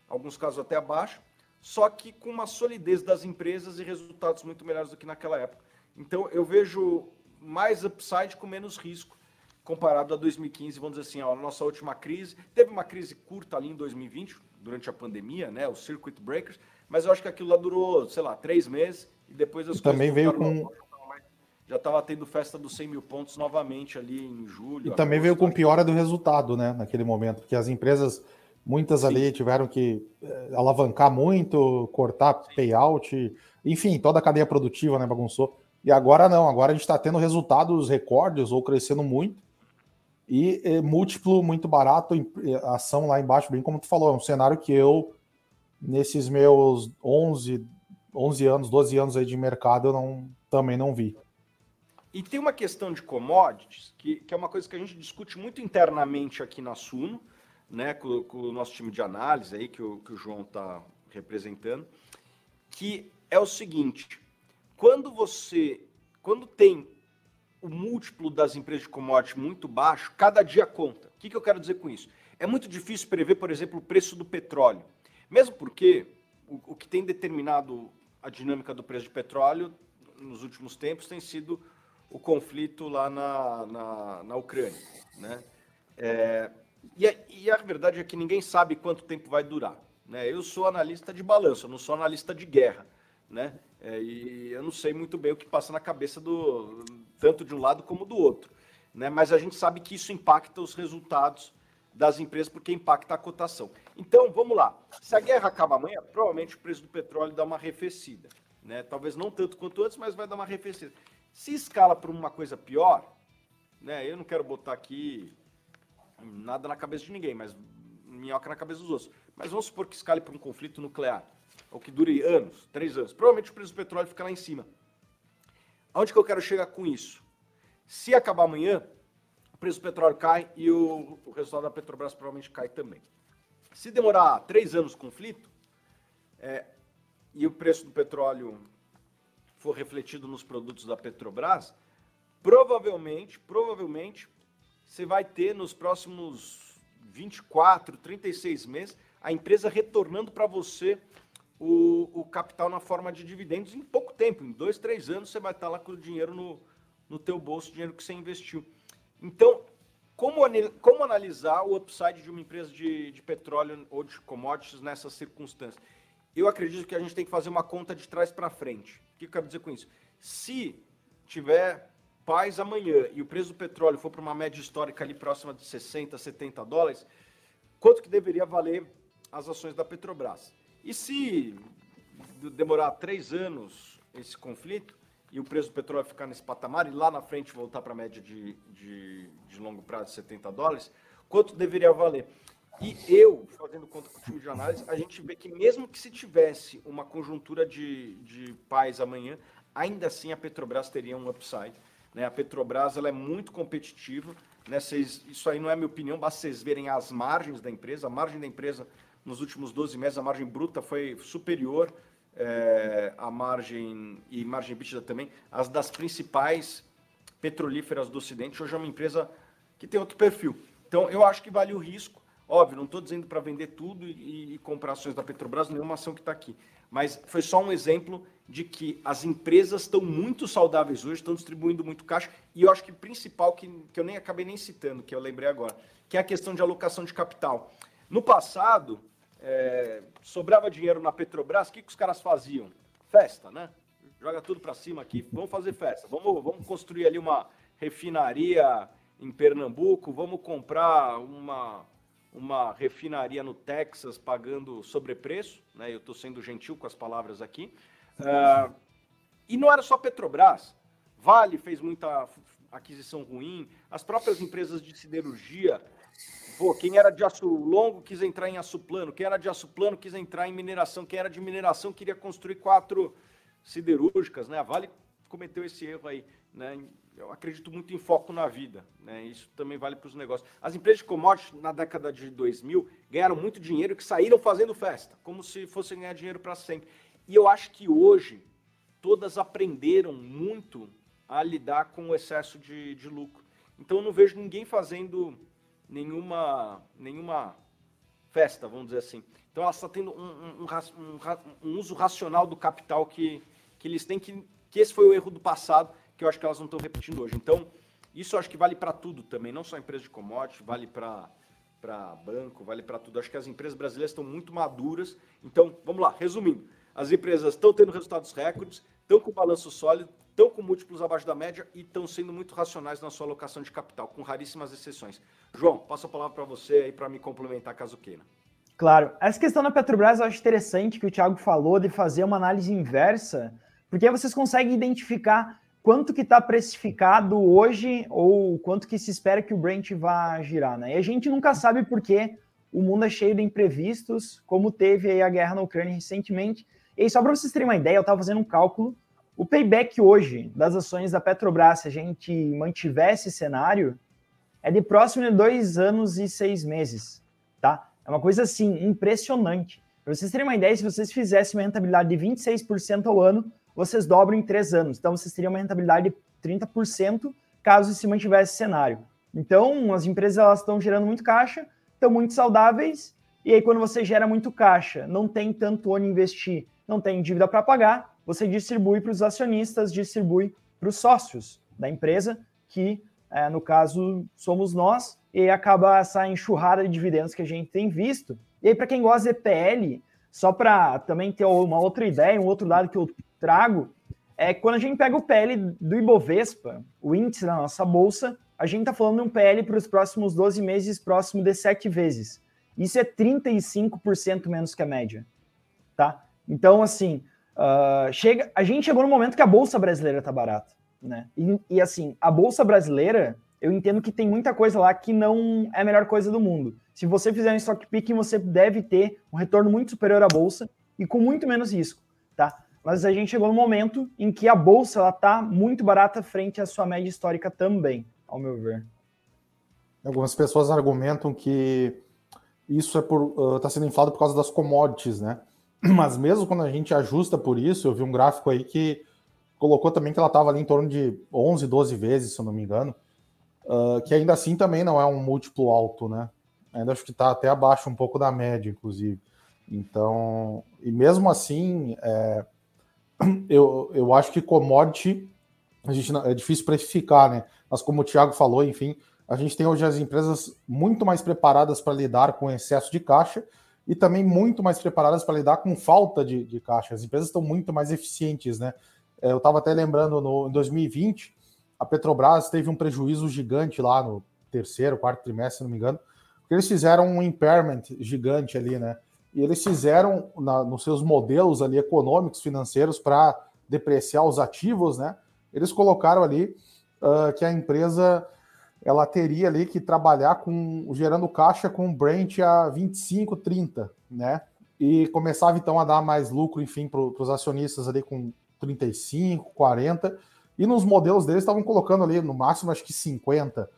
alguns casos até abaixo, só que com uma solidez das empresas e resultados muito melhores do que naquela época. Então eu vejo mais upside com menos risco comparado a 2015, vamos dizer assim, a nossa última crise. Teve uma crise curta ali em 2020, durante a pandemia, né, os circuit breakers, mas eu acho que aquilo lá durou, sei lá, três meses e depois as e também veio com já estava tendo festa dos 100 mil pontos novamente ali em julho. E também veio com piora do resultado, né, naquele momento, porque as empresas, muitas Sim. ali tiveram que eh, alavancar muito, cortar Sim. payout, enfim, toda a cadeia produtiva, né, bagunçou. E agora não, agora a gente está tendo resultados recordes ou crescendo muito e, e múltiplo muito barato, ação lá embaixo, bem como tu falou, é um cenário que eu, nesses meus 11, 11 anos, 12 anos aí de mercado, eu não, também não vi. E tem uma questão de commodities, que, que é uma coisa que a gente discute muito internamente aqui na Suno, né, com, com o nosso time de análise aí, que o, que o João está representando, que é o seguinte, quando você, quando tem o múltiplo das empresas de commodity muito baixo, cada dia conta. O que, que eu quero dizer com isso? É muito difícil prever, por exemplo, o preço do petróleo. Mesmo porque o, o que tem determinado a dinâmica do preço de petróleo nos últimos tempos tem sido o conflito lá na, na, na Ucrânia. Né? É, e, a, e, a, verdade é que ninguém sabe quanto tempo vai durar. Né? Eu sou analista de balanço, eu não sou analista de guerra. Né? É, e eu não sei muito bem o que passa na cabeça do tanto de um lado como do outro. Né? Mas a gente sabe que isso impacta os resultados das empresas porque impacta a cotação. Então, vamos lá. Se a guerra acaba amanhã, provavelmente o preço do petróleo dá uma arrefecida. Né? Talvez não tanto quanto antes, mas vai dar uma arrefecida. Se escala para uma coisa pior, né? eu não quero botar aqui nada na cabeça de ninguém, mas minhoca na cabeça dos outros. Mas vamos supor que escale para um conflito nuclear, ou que dure anos, três anos. Provavelmente o preço do petróleo fica lá em cima. Aonde que eu quero chegar com isso? Se acabar amanhã, o preço do petróleo cai e o, o resultado da Petrobras provavelmente cai também. Se demorar três anos o conflito, é, e o preço do petróleo for refletido nos produtos da Petrobras, provavelmente, provavelmente, você vai ter nos próximos 24, 36 meses a empresa retornando para você o, o, capital na forma de dividendos em pouco tempo, em dois, três anos você vai estar lá com o dinheiro no, no teu bolso, o dinheiro que você investiu. Então, como, como analisar o upside de uma empresa de, de petróleo ou de commodities nessas circunstâncias? Eu acredito que a gente tem que fazer uma conta de trás para frente. O que eu quero dizer com isso? Se tiver paz amanhã e o preço do petróleo for para uma média histórica ali próxima de 60, 70 dólares, quanto que deveria valer as ações da Petrobras? E se demorar três anos esse conflito e o preço do petróleo ficar nesse patamar e lá na frente voltar para a média de, de, de longo prazo de 70 dólares, quanto deveria valer? E eu, fazendo conta com o time de análise, a gente vê que mesmo que se tivesse uma conjuntura de, de paz amanhã, ainda assim a Petrobras teria um upside. Né? A Petrobras ela é muito competitiva. Né? Isso aí não é minha opinião, basta vocês verem as margens da empresa. A margem da empresa nos últimos 12 meses, a margem bruta foi superior é, à margem, e margem bítida também, as das principais petrolíferas do Ocidente. Hoje é uma empresa que tem outro perfil. Então, eu acho que vale o risco. Óbvio, não estou dizendo para vender tudo e, e, comprar ações da Petrobras, nenhuma ação que está aqui. Mas foi só um exemplo de que as empresas estão muito saudáveis hoje, estão distribuindo muito caixa. E eu acho que o principal, que, que eu nem acabei nem citando, que eu lembrei agora, que é a questão de alocação de capital. No passado, é, sobrava dinheiro na Petrobras, o que, que os caras faziam? Festa, né? Joga tudo para cima aqui, vamos fazer festa. Vamos, vamos construir ali uma refinaria em Pernambuco, vamos comprar uma uma refinaria no Texas pagando sobrepreço, né? Eu estou sendo gentil com as palavras aqui. Uh, e não era só Petrobras. Vale fez muita aquisição ruim. As próprias empresas de siderurgia. Pô, quem era de aço longo quis entrar em aço plano. Quem era de aço plano quis entrar em mineração. Quem era de mineração queria construir quatro siderúrgicas, né? A Vale cometeu esse erro aí, né? eu acredito muito em foco na vida, né? Isso também vale para os negócios. As empresas de commodities na década de 2000 ganharam muito dinheiro que saíram fazendo festa, como se fossem ganhar dinheiro para sempre. E eu acho que hoje todas aprenderam muito a lidar com o excesso de, de lucro. Então eu não vejo ninguém fazendo nenhuma nenhuma festa, vamos dizer assim. Então ela está tendo um, um, um, um uso racional do capital que, que eles têm que que esse foi o erro do passado que eu acho que elas não estão repetindo hoje. Então, isso eu acho que vale para tudo também, não só empresa de commodity, vale para para banco, vale para tudo. Acho que as empresas brasileiras estão muito maduras. Então, vamos lá, resumindo. As empresas estão tendo resultados recordes, estão com balanço sólido, estão com múltiplos abaixo da média e estão sendo muito racionais na sua alocação de capital, com raríssimas exceções. João, passo a palavra para você aí para me complementar caso queira. Claro. Essa questão da Petrobras eu acho interessante que o Thiago falou de fazer uma análise inversa, porque aí vocês conseguem identificar quanto que está precificado hoje ou quanto que se espera que o Brent vá girar, né? E a gente nunca sabe porque o mundo é cheio de imprevistos, como teve aí a guerra na Ucrânia recentemente. E só para vocês terem uma ideia, eu estava fazendo um cálculo. O payback hoje das ações da Petrobras, se a gente mantiver esse cenário, é de próximo de dois anos e seis meses, tá? É uma coisa assim, impressionante. Para vocês terem uma ideia, se vocês fizessem uma rentabilidade de 26% ao ano, vocês dobram em três anos. Então, vocês teriam uma rentabilidade de 30% caso se mantivesse esse cenário. Então, as empresas elas estão gerando muito caixa, estão muito saudáveis, e aí quando você gera muito caixa, não tem tanto onde investir, não tem dívida para pagar, você distribui para os acionistas, distribui para os sócios da empresa que é, no caso, somos nós, e acaba essa enxurrada de dividendos que a gente tem visto. E aí, para quem gosta de EPL, só para também ter uma outra ideia, um outro dado que eu trago, é quando a gente pega o PL do Ibovespa, o índice da nossa bolsa, a gente está falando de um PL para os próximos 12 meses próximo de 7 vezes. Isso é 35% menos que a média. Tá? Então, assim, uh, chega, a gente chegou no momento que a Bolsa brasileira está barata. Né? E, e, assim, a Bolsa brasileira, eu entendo que tem muita coisa lá que não é a melhor coisa do mundo. Se você fizer um stock picking, você deve ter um retorno muito superior à Bolsa e com muito menos risco. Tá? Mas a gente chegou no momento em que a Bolsa está muito barata frente à sua média histórica também, ao meu ver. Algumas pessoas argumentam que isso é por está uh, sendo inflado por causa das commodities, né? Mas mesmo quando a gente ajusta por isso, eu vi um gráfico aí que colocou também que ela estava ali em torno de 11, 12 vezes, se eu não me engano, uh, que ainda assim também não é um múltiplo alto, né? Ainda acho que está até abaixo um pouco da média, inclusive. Então, e mesmo assim, é, eu, eu acho que commodity a gente é difícil precificar, né? Mas como o Thiago falou, enfim, a gente tem hoje as empresas muito mais preparadas para lidar com excesso de caixa e também muito mais preparadas para lidar com falta de, de, caixa. As empresas estão muito mais eficientes, né? É, eu estava até lembrando, no, em 2020, a Petrobras teve um prejuízo gigante lá no terceiro, quarto trimestre, se não me engano, porque eles fizeram um impairment gigante ali, né? E eles fizeram na, nos seus modelos ali econômicos, financeiros, para depreciar os ativos, né? Eles colocaram ali uh, que a empresa ela teria ali que trabalhar com gerando caixa com Brent a 25, 30, né? E começava então a dar mais lucro, enfim, para os acionistas ali com 35, 40. E nos modelos deles estavam colocando ali no máximo acho que 50.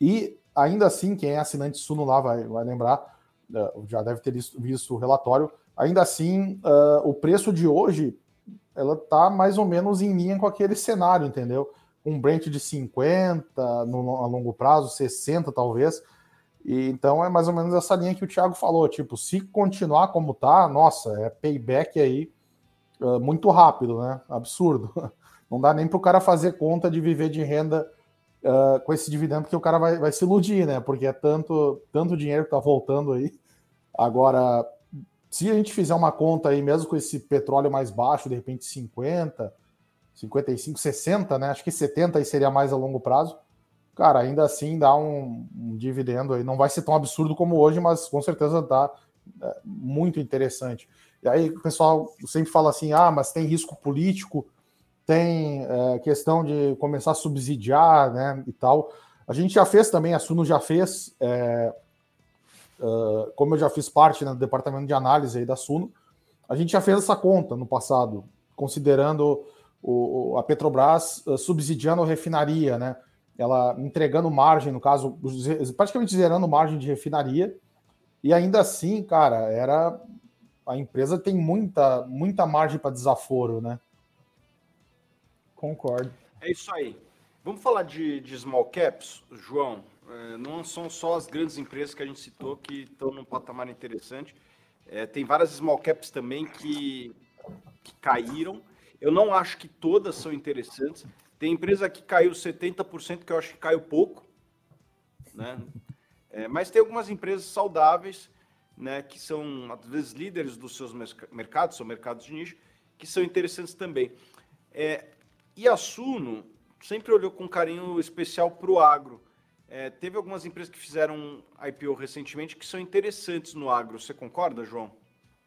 E ainda assim, quem é assinante Suno lá vai, vai lembrar, uh, já deve ter visto, o relatório. Ainda assim, uh, o preço de hoje ela está mais ou menos em linha com aquele cenário, entendeu? Um Brent de 50 no, a longo prazo, 60 talvez. E então é mais ou menos essa linha que o Thiago falou, tipo, se continuar como tá, nossa, é payback aí uh, muito rápido, né? Absurdo. Não dá nem para o cara fazer conta de viver de renda uh, com esse dividendo, porque o cara vai, vai se iludir, né? Porque é tanto, tanto dinheiro que tá voltando aí. Agora, se a gente fizer uma conta aí, mesmo com esse petróleo mais baixo, de repente 50, 55, 60, né? Acho que 70 aí seria mais a longo prazo. Cara, ainda assim dá um, um dividendo aí. Não vai ser tão absurdo como hoje, mas com certeza dá é, muito interessante. E aí o pessoal sempre fala assim: ah, mas tem risco político, tem é, questão de começar a subsidiar, né? E tal. A gente já fez também, a Suno já fez, é, uh, como eu já fiz parte né, do departamento de análise aí da Suno, a gente já fez essa conta no passado, considerando o, a Petrobras uh, subsidiando a refinaria, né? Ela entregando margem, no caso, praticamente zerando margem de refinaria. E ainda assim, cara, era a empresa tem muita, muita margem para desaforo, né? Concordo. É isso aí. Vamos falar de, de small caps, João. É, não são só as grandes empresas que a gente citou que estão num patamar interessante. É, tem várias small caps também que, que caíram eu não acho que todas são interessantes. Tem empresa que caiu 70%, que eu acho que caiu pouco. Né? É, mas tem algumas empresas saudáveis, né, que são, às vezes, líderes dos seus mercados, são mercados de nicho, que são interessantes também. É, e a Suno sempre olhou com carinho especial para o agro. É, teve algumas empresas que fizeram IPO recentemente que são interessantes no agro. Você concorda, João?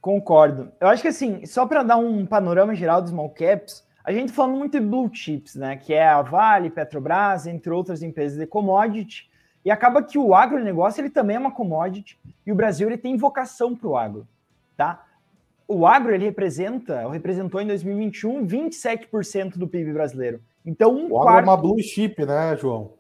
Concordo. Eu acho que assim, só para dar um panorama geral dos small caps, a gente tá falando muito de blue chips, né? Que é a Vale, Petrobras, entre outras empresas de commodity. E acaba que o agronegócio ele também é uma commodity e o Brasil ele tem vocação para o agro, tá? O agro ele representa, representou em 2021 27% do PIB brasileiro. Então um o agro quarto... é uma blue chip, né, João?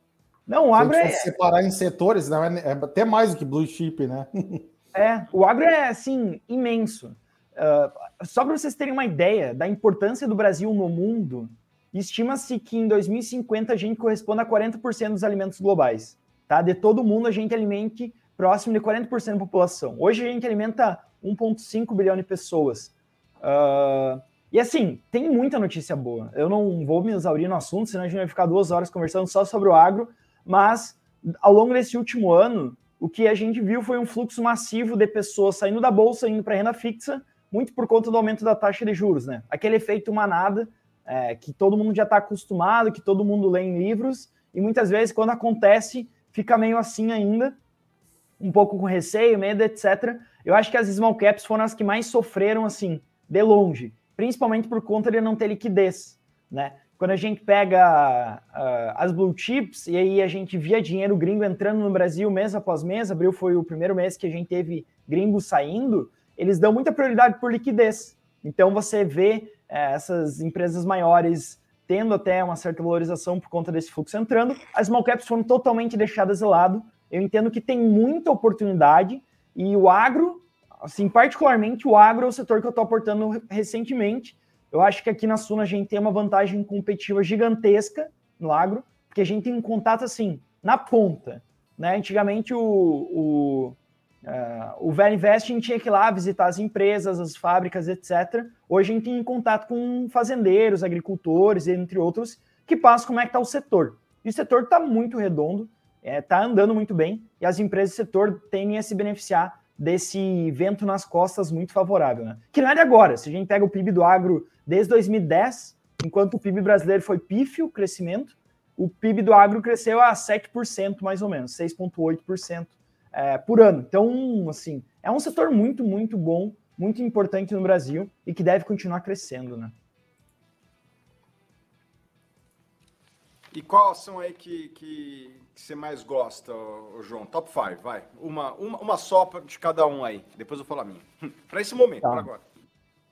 Não, o agro Se a gente é separar em setores, não é, é até mais do que blue chip, né? É, o agro é, assim, imenso. Uh, só para vocês terem uma ideia da importância do Brasil no mundo, estima-se que em 2050 a gente corresponde a 40% dos alimentos globais. Tá? De todo mundo, a gente alimente próximo de 40% da população. Hoje a gente alimenta 1,5 bilhão de pessoas. Uh, e assim, tem muita notícia boa. Eu não vou me exaurir no assunto, senão a gente vai ficar duas horas conversando só sobre o agro, mas ao longo desse último ano, o que a gente viu foi um fluxo massivo de pessoas saindo da bolsa, indo para renda fixa, muito por conta do aumento da taxa de juros, né? Aquele efeito manada é, que todo mundo já está acostumado, que todo mundo lê em livros, e muitas vezes, quando acontece, fica meio assim ainda, um pouco com receio, medo, etc. Eu acho que as small caps foram as que mais sofreram, assim, de longe, principalmente por conta de não ter liquidez, né? Quando a gente pega uh, as blue chips e aí a gente via dinheiro gringo entrando no Brasil mês após mês, abril foi o primeiro mês que a gente teve gringo saindo, eles dão muita prioridade por liquidez. Então você vê é, essas empresas maiores tendo até uma certa valorização por conta desse fluxo entrando. As small caps foram totalmente deixadas de lado. Eu entendo que tem muita oportunidade e o agro, assim, particularmente o agro é o setor que eu estou aportando recentemente. Eu acho que aqui na Suna a gente tem uma vantagem competitiva gigantesca no agro, porque a gente tem um contato assim, na ponta. Né? Antigamente o, o Uh, o Velho Invest a gente tinha que ir lá visitar as empresas, as fábricas, etc. Hoje a gente tem contato com fazendeiros, agricultores, entre outros, que passam como é que está o setor. E o setor está muito redondo, está é, tá andando muito bem, e as empresas do setor tendem a se beneficiar desse vento nas costas muito favorável. Né? Que não é de agora, se a gente pega o PIB do agro desde 2010, enquanto o PIB brasileiro foi pífio crescimento, o PIB do agro cresceu a 7% mais ou menos, 6,8% é, por ano. Então, assim, é um setor muito, muito bom, muito importante no Brasil e que deve continuar crescendo, né? E qual são aí que, que, que você mais gosta, João? Top 5, vai. Uma, uma, uma só de cada um aí. Depois eu falo a minha. para esse momento, tá. para agora.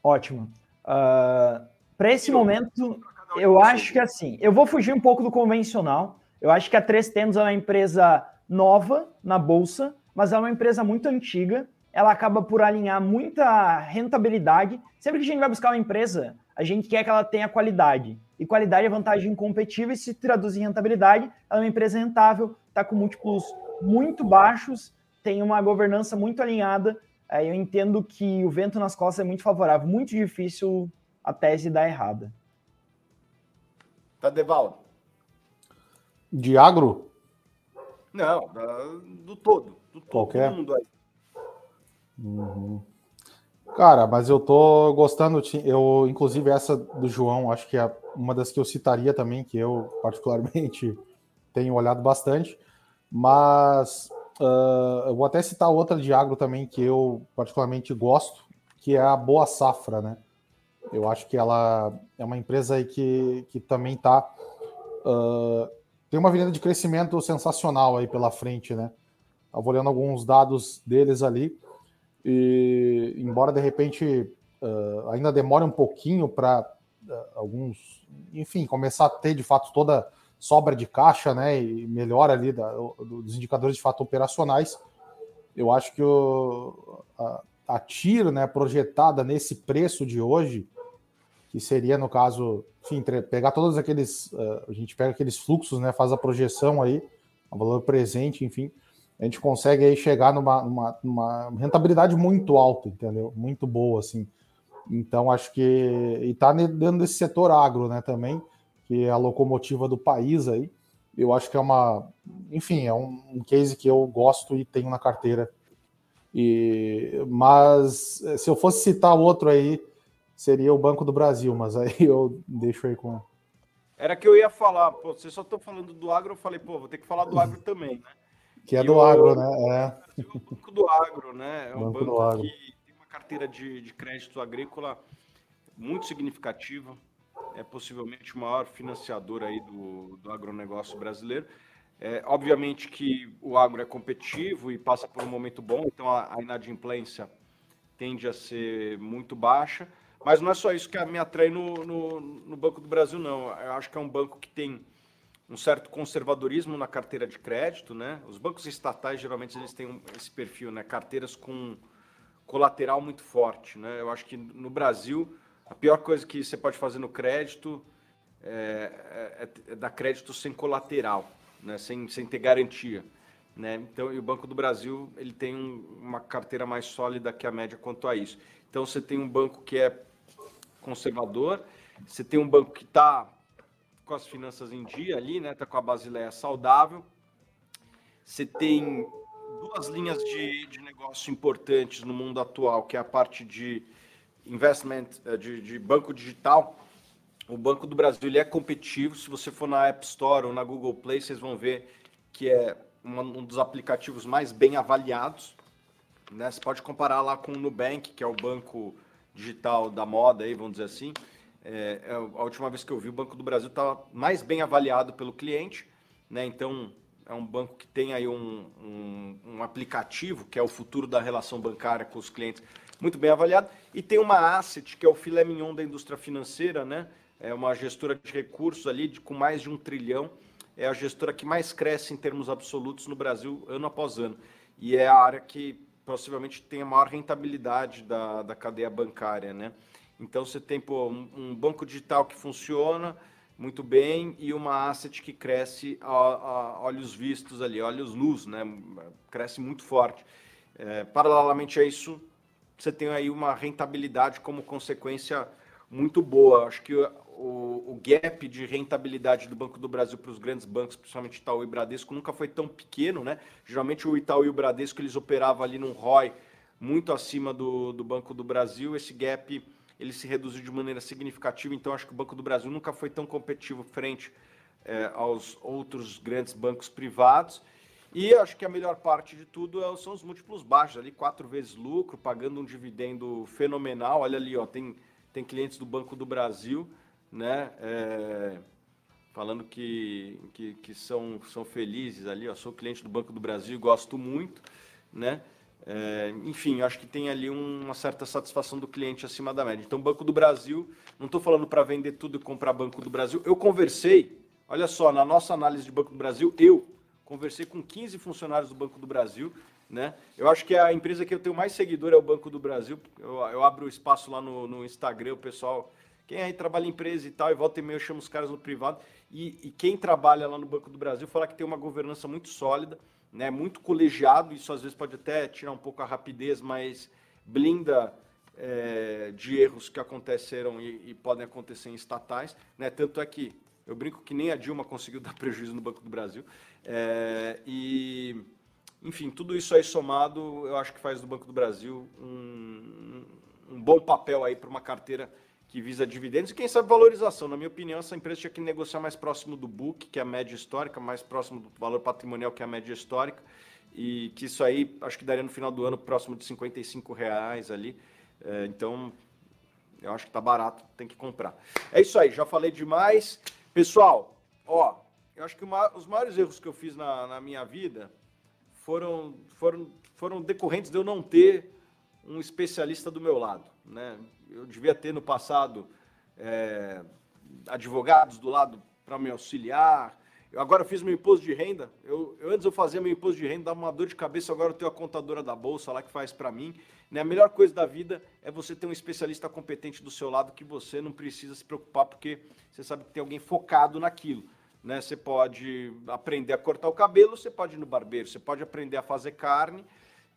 Ótimo. Uh, ah, para esse momento, eu acho que assim, eu vou fugir um pouco do convencional. Eu acho que a Três Tendos é uma empresa nova na bolsa, mas é uma empresa muito antiga. Ela acaba por alinhar muita rentabilidade. Sempre que a gente vai buscar uma empresa, a gente quer que ela tenha qualidade. E qualidade é vantagem competitiva e se traduz em rentabilidade. Ela é uma empresa rentável, está com múltiplos muito baixos, tem uma governança muito alinhada. Eu entendo que o vento nas costas é muito favorável. Muito difícil a tese dar errada. Tadevaldo. De agro? Não, do todo. Do Qualquer? todo mundo aí. Uhum. Cara, mas eu tô gostando. Eu, inclusive, essa do João, acho que é uma das que eu citaria também, que eu particularmente tenho olhado bastante. Mas uh, eu vou até citar outra de agro também que eu particularmente gosto, que é a Boa Safra, né? Eu acho que ela é uma empresa aí que, que também está uh, tem uma avenida de crescimento sensacional aí pela frente, né? Estava olhando alguns dados deles ali, e embora de repente uh, ainda demore um pouquinho para alguns, enfim, começar a ter de fato toda sobra de caixa, né? E melhora ali da, dos indicadores de fato operacionais, eu acho que o, a, a tiro, né, projetada nesse preço de hoje, que seria, no caso, enfim, pegar todos aqueles. Uh, a gente pega aqueles fluxos, né? Faz a projeção aí, o valor presente, enfim, a gente consegue aí chegar numa, numa, numa, rentabilidade muito alta, entendeu? Muito boa, assim. Então, acho que. E tá dentro desse setor agro, né, também, que é a locomotiva do país aí. Eu acho que é uma. Enfim, é um, case que eu gosto e tenho na carteira. E, mas se eu fosse citar outro aí seria o Banco do Brasil, mas aí eu deixo aí com. Era que eu ia falar, pô, vocês só estão falando do agro, eu falei, pô, vou ter que falar do agro também, né? Que é e do o, agro, né? É. O Banco do Agro, né? É um banco, banco que carteira de, de crédito agrícola muito significativa, é possivelmente o maior financiador aí do, do agronegócio brasileiro. É, obviamente que o agro é competitivo e passa por um momento bom, então a, a inadimplência tende a ser muito baixa, mas não é só isso que me atrai no, no, no, Banco do Brasil, não. Eu acho que é um banco que tem um certo conservadorismo na carteira de crédito, né? Os bancos estatais geralmente eles têm esse perfil, né? Carteiras com colateral muito forte, né? Eu acho que no Brasil a pior coisa que você pode fazer no crédito é, é, é dar crédito sem colateral, né? Sem, sem ter garantia. Né? Então, e o Banco do Brasil ele tem um, uma carteira mais sólida que a média quanto a isso. Então, você tem um banco que é conservador. Você tem um banco que está com as finanças em dia ali, né? Está com a Basileia saudável. você tem duas linhas de, de negócio importantes no mundo atual, que é a parte de investment, eh, de, de banco digital. O Banco do Brasil ele é competitivo. Se você for na App Store ou na Google Play, vocês vão ver que é um dos aplicativos mais bem avaliados. Né? Você pode comparar lá com o Nubank, que é o banco digital da moda, aí, vamos dizer assim. É, é a última vez que eu vi, o Banco do Brasil estava mais bem avaliado pelo cliente. Né? Então, é um banco que tem aí um, um, um, aplicativo, que é o futuro da relação bancária com os clientes, muito bem avaliado. E tem uma asset, que é o filé mignon da indústria financeira, né? É uma gestora de recursos ali de, com mais de um trilhão. É a gestora que mais cresce em termos absolutos no Brasil, ano após ano. E é a área que possivelmente tem a maior rentabilidade da, da cadeia bancária, né? Então você tem pô, um, um banco digital que funciona, muito bem e uma asset que cresce a, a olhos vistos ali, olhos nus, né? Cresce muito forte. É, paralelamente a isso, você tem aí uma rentabilidade como consequência muito boa. Acho que o, o gap de rentabilidade do Banco do Brasil para os grandes bancos, principalmente Itaú e Bradesco, nunca foi tão pequeno, né? Geralmente o Itaú e o Bradesco eles operavam ali num ROI muito acima do, do Banco do Brasil. Esse gap ele se reduziu de maneira significativa, então acho que o Banco do Brasil nunca foi tão competitivo frente é, aos outros grandes bancos privados. E acho que a melhor parte de tudo é, são os múltiplos baixos, ali quatro vezes lucro, pagando um dividendo fenomenal. Olha ali, ó, tem, tem clientes do Banco do Brasil, né? É, falando que, que, que, são, são felizes ali, ó, sou cliente do Banco do Brasil, gosto muito, né? É, enfim, acho que tem ali uma certa satisfação do cliente acima da média. Então, Banco do Brasil, não estou falando para vender tudo e comprar Banco do Brasil. Eu conversei, olha só, na nossa análise de Banco do Brasil, eu conversei com 15 funcionários do Banco do Brasil. Né? Eu acho que a empresa que eu tenho mais seguidor é o Banco do Brasil. Eu, eu abro espaço lá no, no, Instagram, o pessoal. Quem aí trabalha em empresa e tal, e volta e meia eu chamo os caras no privado. E, e quem trabalha lá no Banco do Brasil fala que tem uma governança muito sólida né, muito colegiado, isso às vezes pode até tirar um pouco a rapidez, mas blinda é, de erros que aconteceram e, e, podem acontecer em estatais. Né? Tanto é que eu brinco que nem a Dilma conseguiu dar prejuízo no Banco do Brasil. É, e, enfim, tudo isso aí somado, eu acho que faz do Banco do Brasil um, um bom papel aí para uma carteira que visa dividendos e quem sabe valorização. Na minha opinião, essa empresa tinha que negociar mais próximo do book, que é a média histórica, mais próximo do valor patrimonial, que é a média histórica, e que isso aí acho que daria no final do ano próximo de 55 reais ali. É, então, eu acho que está barato, tem que comprar. É isso aí, já falei demais. Pessoal, ó, eu acho que uma, os maiores erros que eu fiz na, na minha vida foram, foram, foram decorrentes de eu não ter um especialista do meu lado, né? eu devia ter no passado é, advogados do lado para me auxiliar. Eu agora fiz meu imposto de renda. Eu, eu, antes eu fazia meu imposto de renda, dava uma dor de cabeça. Agora eu tenho a contadora da bolsa lá que faz para mim. Né? A melhor coisa da vida é você ter um especialista competente do seu lado que você não precisa se preocupar porque você sabe que tem alguém focado naquilo. Né? Você pode aprender a cortar o cabelo, você pode ir no barbeiro, você pode aprender a fazer carne,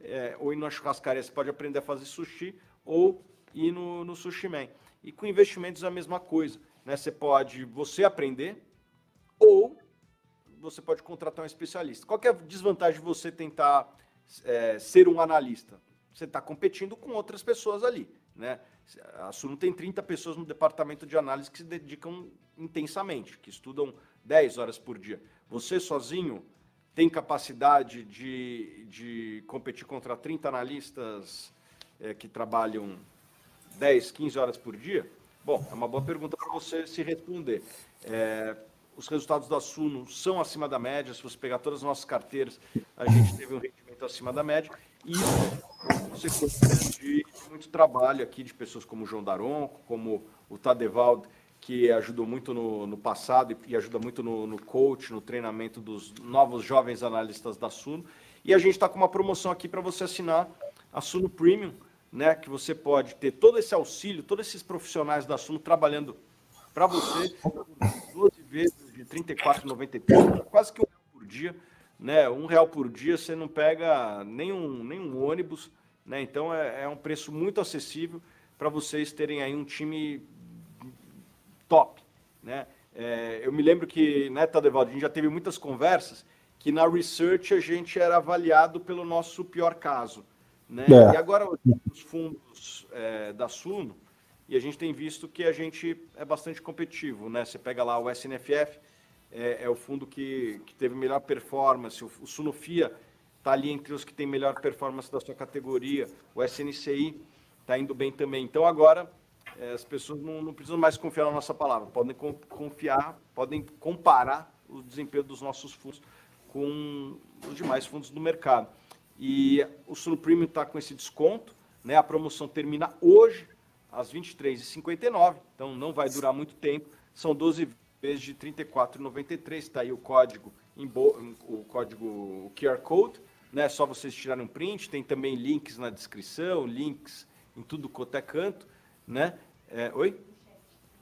é, ou ir na churrascaria, você pode aprender a fazer sushi, ou e no, no Sushi Man. E com investimentos é a mesma coisa. Né? Você pode você aprender ou você pode contratar um especialista. Qual é a desvantagem de você tentar é, ser um analista? Você está competindo com outras pessoas ali. Né? A Suno tem 30 pessoas no departamento de análise que se dedicam intensamente, que estudam 10 horas por dia. Você sozinho tem capacidade de, de competir contra 30 analistas é, que trabalham 10, 15 horas por dia? Bom, é uma boa pergunta para você se responder. É, os resultados da Suno são acima da média. Se você pegar todas as nossas carteiras, a gente teve um rendimento acima da média. E isso consequência de muito trabalho aqui de pessoas como o João Daronco, como o Tadevald, que ajudou muito no, no passado e, ajuda muito no, no coach, no treinamento dos novos jovens analistas da Suno. E a gente está com uma promoção aqui para você assinar a Suno Premium né, que você pode ter todo esse auxílio, todos esses profissionais da Suno trabalhando para você, 12 vezes de R$ 34,93, quase que um real por dia, né? Um real por dia você não pega nenhum, nenhum ônibus, né? Então é, é um preço muito acessível para vocês terem aí um time top, né? É, eu me lembro que, né, Tadevaldo, a gente já teve muitas conversas que na research a gente era avaliado pelo nosso pior caso. Né? É. E agora os fundos é, da Suno, e a gente tem visto que a gente é bastante competitivo. Né? Você pega lá o SNFF, é, é o fundo que, que teve melhor performance, o, o Sunofia está ali entre os que tem melhor performance da sua categoria, o SNCI está indo bem também. Então agora as pessoas não, não, precisam mais confiar na nossa palavra, podem confiar, podem comparar o desempenho dos nossos fundos com os demais fundos do mercado. E o Suno Premium está com esse desconto, né? A promoção termina hoje, às 23h59, então não vai durar muito tempo. São 12 vezes de R$ 34,93. Está aí o código, o código o QR Code, né? Só vocês tirarem um print. Tem também links na descrição, links em tudo quanto é canto, né? É, oi?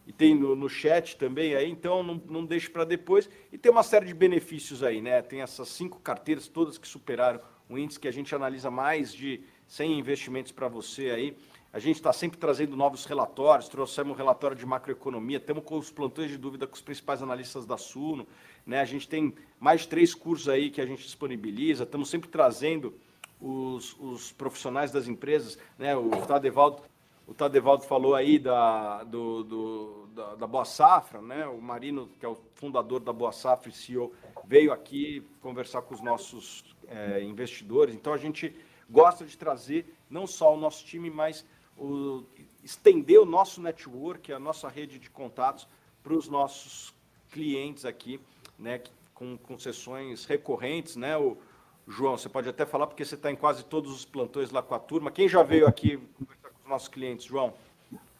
e tem no, no chat também aí, então não, não deixe para depois. E tem uma série de benefícios aí, né? Tem essas cinco carteiras, todas que superaram o índice que a gente analisa mais de 100 investimentos para você aí. A gente está sempre trazendo novos relatórios, trouxemos um relatório de macroeconomia, estamos com os plantões de dúvida com os principais analistas da Suno, né? A gente tem mais três cursos aí que a gente disponibiliza, estamos sempre trazendo os, os profissionais das empresas, né? O Tadevaldo o Tadevaldo falou aí da, do, do, da, da, Boa Safra, né? O Marino, que é o fundador da Boa Safra e CEO, veio aqui conversar com os nossos é, investidores. Então a gente gosta de trazer não só o nosso time, mas o, estender o nosso network, a nossa rede de contatos para os nossos clientes aqui, né? Com, com sessões recorrentes, né? O, João, você pode até falar porque você está em quase todos os plantões lá com a turma. Quem já veio aqui nossos clientes, João?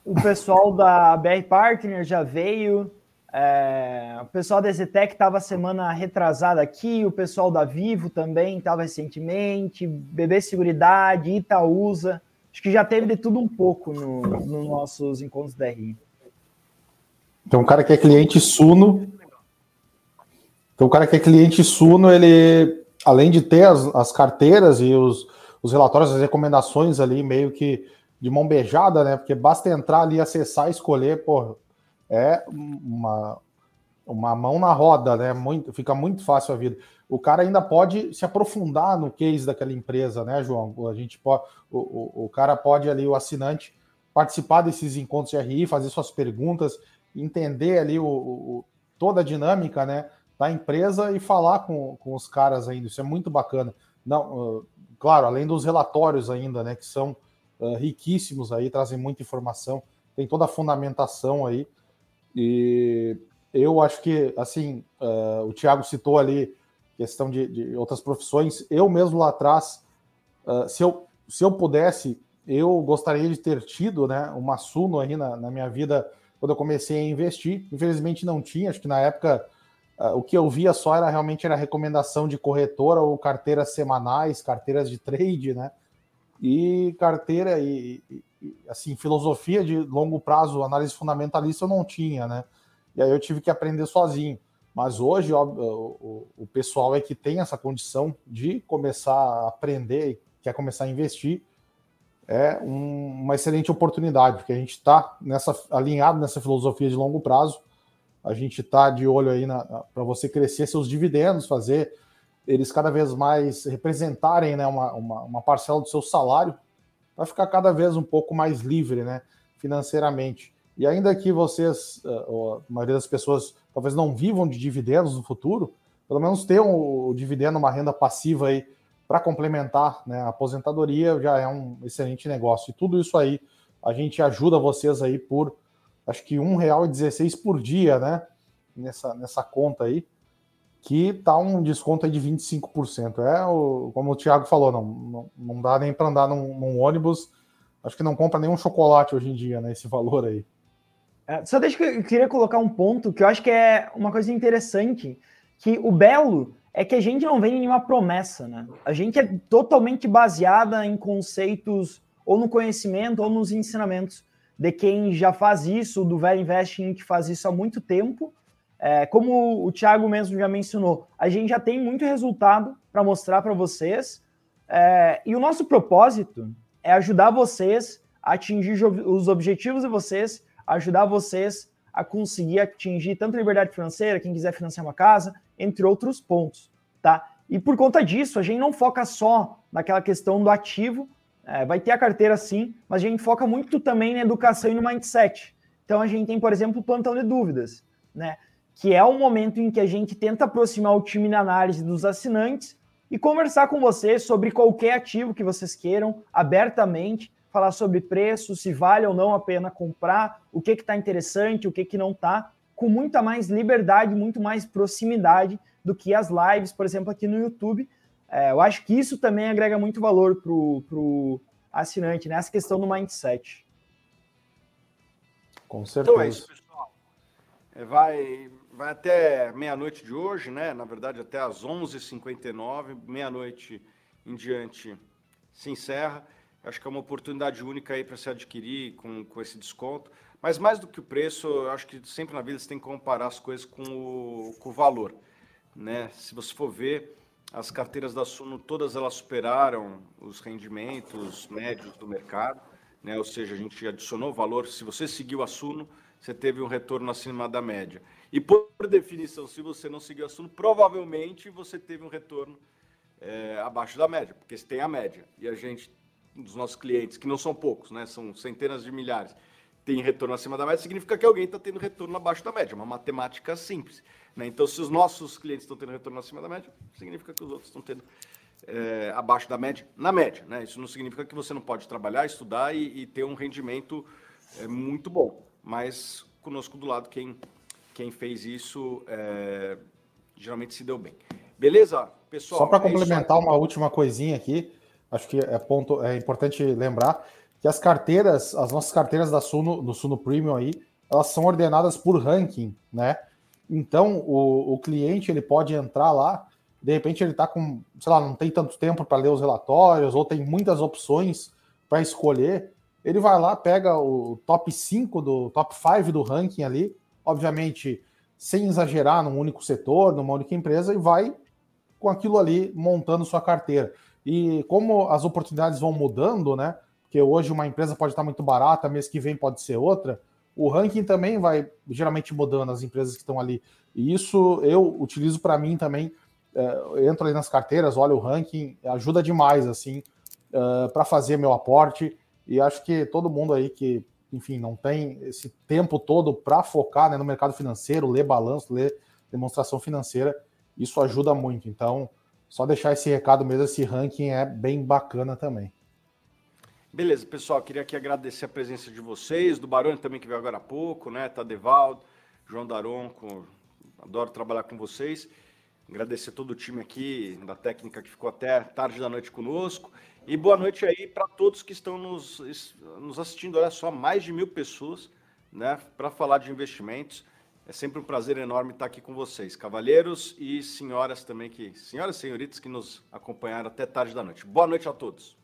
O pessoal da BR Partner já veio. É, o pessoal da Zetec estava semana retrasada aqui, o pessoal da Vivo também estava recentemente, BB Seguridade, Itaúsa. Acho que já teve de tudo um pouco nos no nossos encontros da RI. Então, o cara que é cliente Suno. Então, o cara que é cliente Suno, ele, além de ter as, as carteiras e os, os relatórios, as recomendações ali, meio que de mão beijada, né? Porque basta entrar ali, acessar, escolher, pô, é uma, uma mão na roda, né? Muito, fica muito fácil a vida. O cara ainda pode se aprofundar no case daquela empresa, né, João? A gente pode, o, o, o cara pode ali, o assinante, participar desses encontros de RI, fazer suas perguntas, entender ali o, o toda a dinâmica, né, da empresa e falar com, com os caras ainda. Isso é muito bacana. Não, uh, claro, além dos relatórios ainda, né, que são uh, riquíssimos aí, trazem muita informação, tem toda a fundamentação aí. E eu acho que, assim, uh, o Tiago citou ali questão de, de, outras profissões. Eu mesmo lá atrás, uh, se, eu, se eu pudesse, eu gostaria de ter tido né, uma Suno aí na, na minha vida quando eu comecei a investir. Infelizmente não tinha, acho que na época Uh, o que eu via só era realmente era recomendação de corretora ou carteiras semanais, carteiras de trade, né? E carteira e, e, assim, filosofia de longo prazo, análise fundamentalista eu não tinha, né? E aí eu tive que aprender sozinho. Mas hoje ó, o, o, pessoal é que tem essa condição de começar a aprender, quer começar a investir, é um, uma excelente oportunidade, porque a gente está nessa alinhado nessa filosofia de longo prazo. A gente está de olho aí para você crescer seus dividendos, fazer eles cada vez mais representarem né, uma, uma, uma parcela do seu salário, vai ficar cada vez um pouco mais livre né, financeiramente. E ainda que vocês, eh, a maioria das pessoas, talvez não vivam de dividendos no futuro, pelo menos ter um, o dividendo, uma renda passiva aí para complementar né, a aposentadoria já é um excelente negócio. E tudo isso aí a gente ajuda vocês aí por acho que R$ 1,16 por dia, né? Nessa, nessa conta aí que tá um desconto aí de 25%. É o, como o Thiago falou, não, não, não dá nem para andar num, num, ônibus. Acho que não compra nenhum chocolate hoje em dia, né? Esse valor aí. É, só deixa que eu queria colocar um ponto que eu acho que é uma coisa interessante, que o belo é que a gente não vem nenhuma promessa, né? A gente é totalmente baseada em conceitos ou no conhecimento ou nos ensinamentos de quem já faz isso, do velho investing que faz isso há muito tempo é, como o Thiago mesmo já mencionou, a gente já tem muito resultado para mostrar para vocês. É, e o nosso propósito é ajudar vocês a atingir os objetivos de vocês, ajudar vocês a conseguir atingir tanto liberdade financeira, quem quiser financiar uma casa, entre outros pontos, tá? E por conta disso, a gente não foca só naquela questão do ativo, é, vai ter a carteira sim, mas a gente foca muito também na educação e no mindset. Então a gente tem, por exemplo, o plantão de dúvidas, né? Que é o momento em que a gente tenta aproximar o time na análise dos assinantes e conversar com vocês sobre qualquer ativo que vocês queiram, abertamente, falar sobre preço, se vale ou não a pena comprar, o que está interessante, o que, que não está, com muita mais liberdade, muito mais proximidade do que as lives, por exemplo, aqui no YouTube. É, eu acho que isso também agrega muito valor para o assinante, nessa né? questão do mindset. Com certeza. Então é isso, pessoal. Vai, vai até meia-noite de hoje, né? Na verdade, até às 11h59, meia-noite em diante se encerra. Acho que é uma oportunidade única aí para se adquirir com, com esse desconto. Mas mais do que o preço, eu acho que sempre na vida você tem que comparar as coisas com o, com o valor. Né? Se você for ver, as carteiras da Suno, todas elas superaram os rendimentos médios do mercado. Né? Ou seja, a gente adicionou valor. Se você seguiu a Suno, você teve um retorno acima da média. E por definição, se você não seguiu a Suno, provavelmente você teve um retorno é, abaixo da média, porque você tem a média. E a gente dos nossos clientes, que não são poucos, né? São centenas de milhares, tem retorno acima da média, significa que alguém está tendo retorno abaixo da média. Uma matemática simples. Né? Então, se os nossos clientes estão tendo retorno acima da média, significa que os outros estão tendo é, abaixo da média, na média. Né? Isso não significa que você não pode trabalhar, estudar e, e ter um rendimento é, muito bom. Mas conosco do lado, quem, quem fez isso é, geralmente se deu bem. Beleza, pessoal? Só para é complementar uma última coisinha aqui acho que é ponto é importante lembrar que as carteiras, as nossas carteiras da Suno, do Suno Premium aí, elas são ordenadas por ranking, né? Então o, o cliente ele pode entrar lá, de repente ele está com, sei lá, não tem tanto tempo para ler os relatórios ou tem muitas opções para escolher, ele vai lá, pega o top 5 do top 5 do ranking ali, obviamente sem exagerar num único setor, numa única empresa e vai com aquilo ali montando sua carteira. E como as oportunidades vão mudando, né? Porque hoje uma empresa pode estar muito barata, mês que vem pode ser outra. O ranking também vai geralmente mudando as empresas que estão ali. E isso eu utilizo para mim também. É, entro ali nas carteiras, olho o ranking, ajuda demais assim é, para fazer meu aporte. E acho que todo mundo aí que, enfim, não tem esse tempo todo para focar né, no mercado financeiro, ler balanço, ler demonstração financeira, isso ajuda muito. Então, só deixar esse recado mesmo, esse ranking é bem bacana também. Beleza, pessoal, queria aqui agradecer a presença de vocês, do Barone também que veio agora há pouco, né? Tadevaldo, João Daronco, adoro trabalhar com vocês. Agradecer todo o time aqui da técnica que ficou até tarde da noite conosco. E boa noite aí para todos que estão nos, nos assistindo. Olha só, mais de mil pessoas, né? Para falar de investimentos. É sempre um prazer enorme estar aqui com vocês, cavalheiros e senhoras também que, senhoras e senhoritas que nos acompanharam até tarde da noite. Boa noite a todos.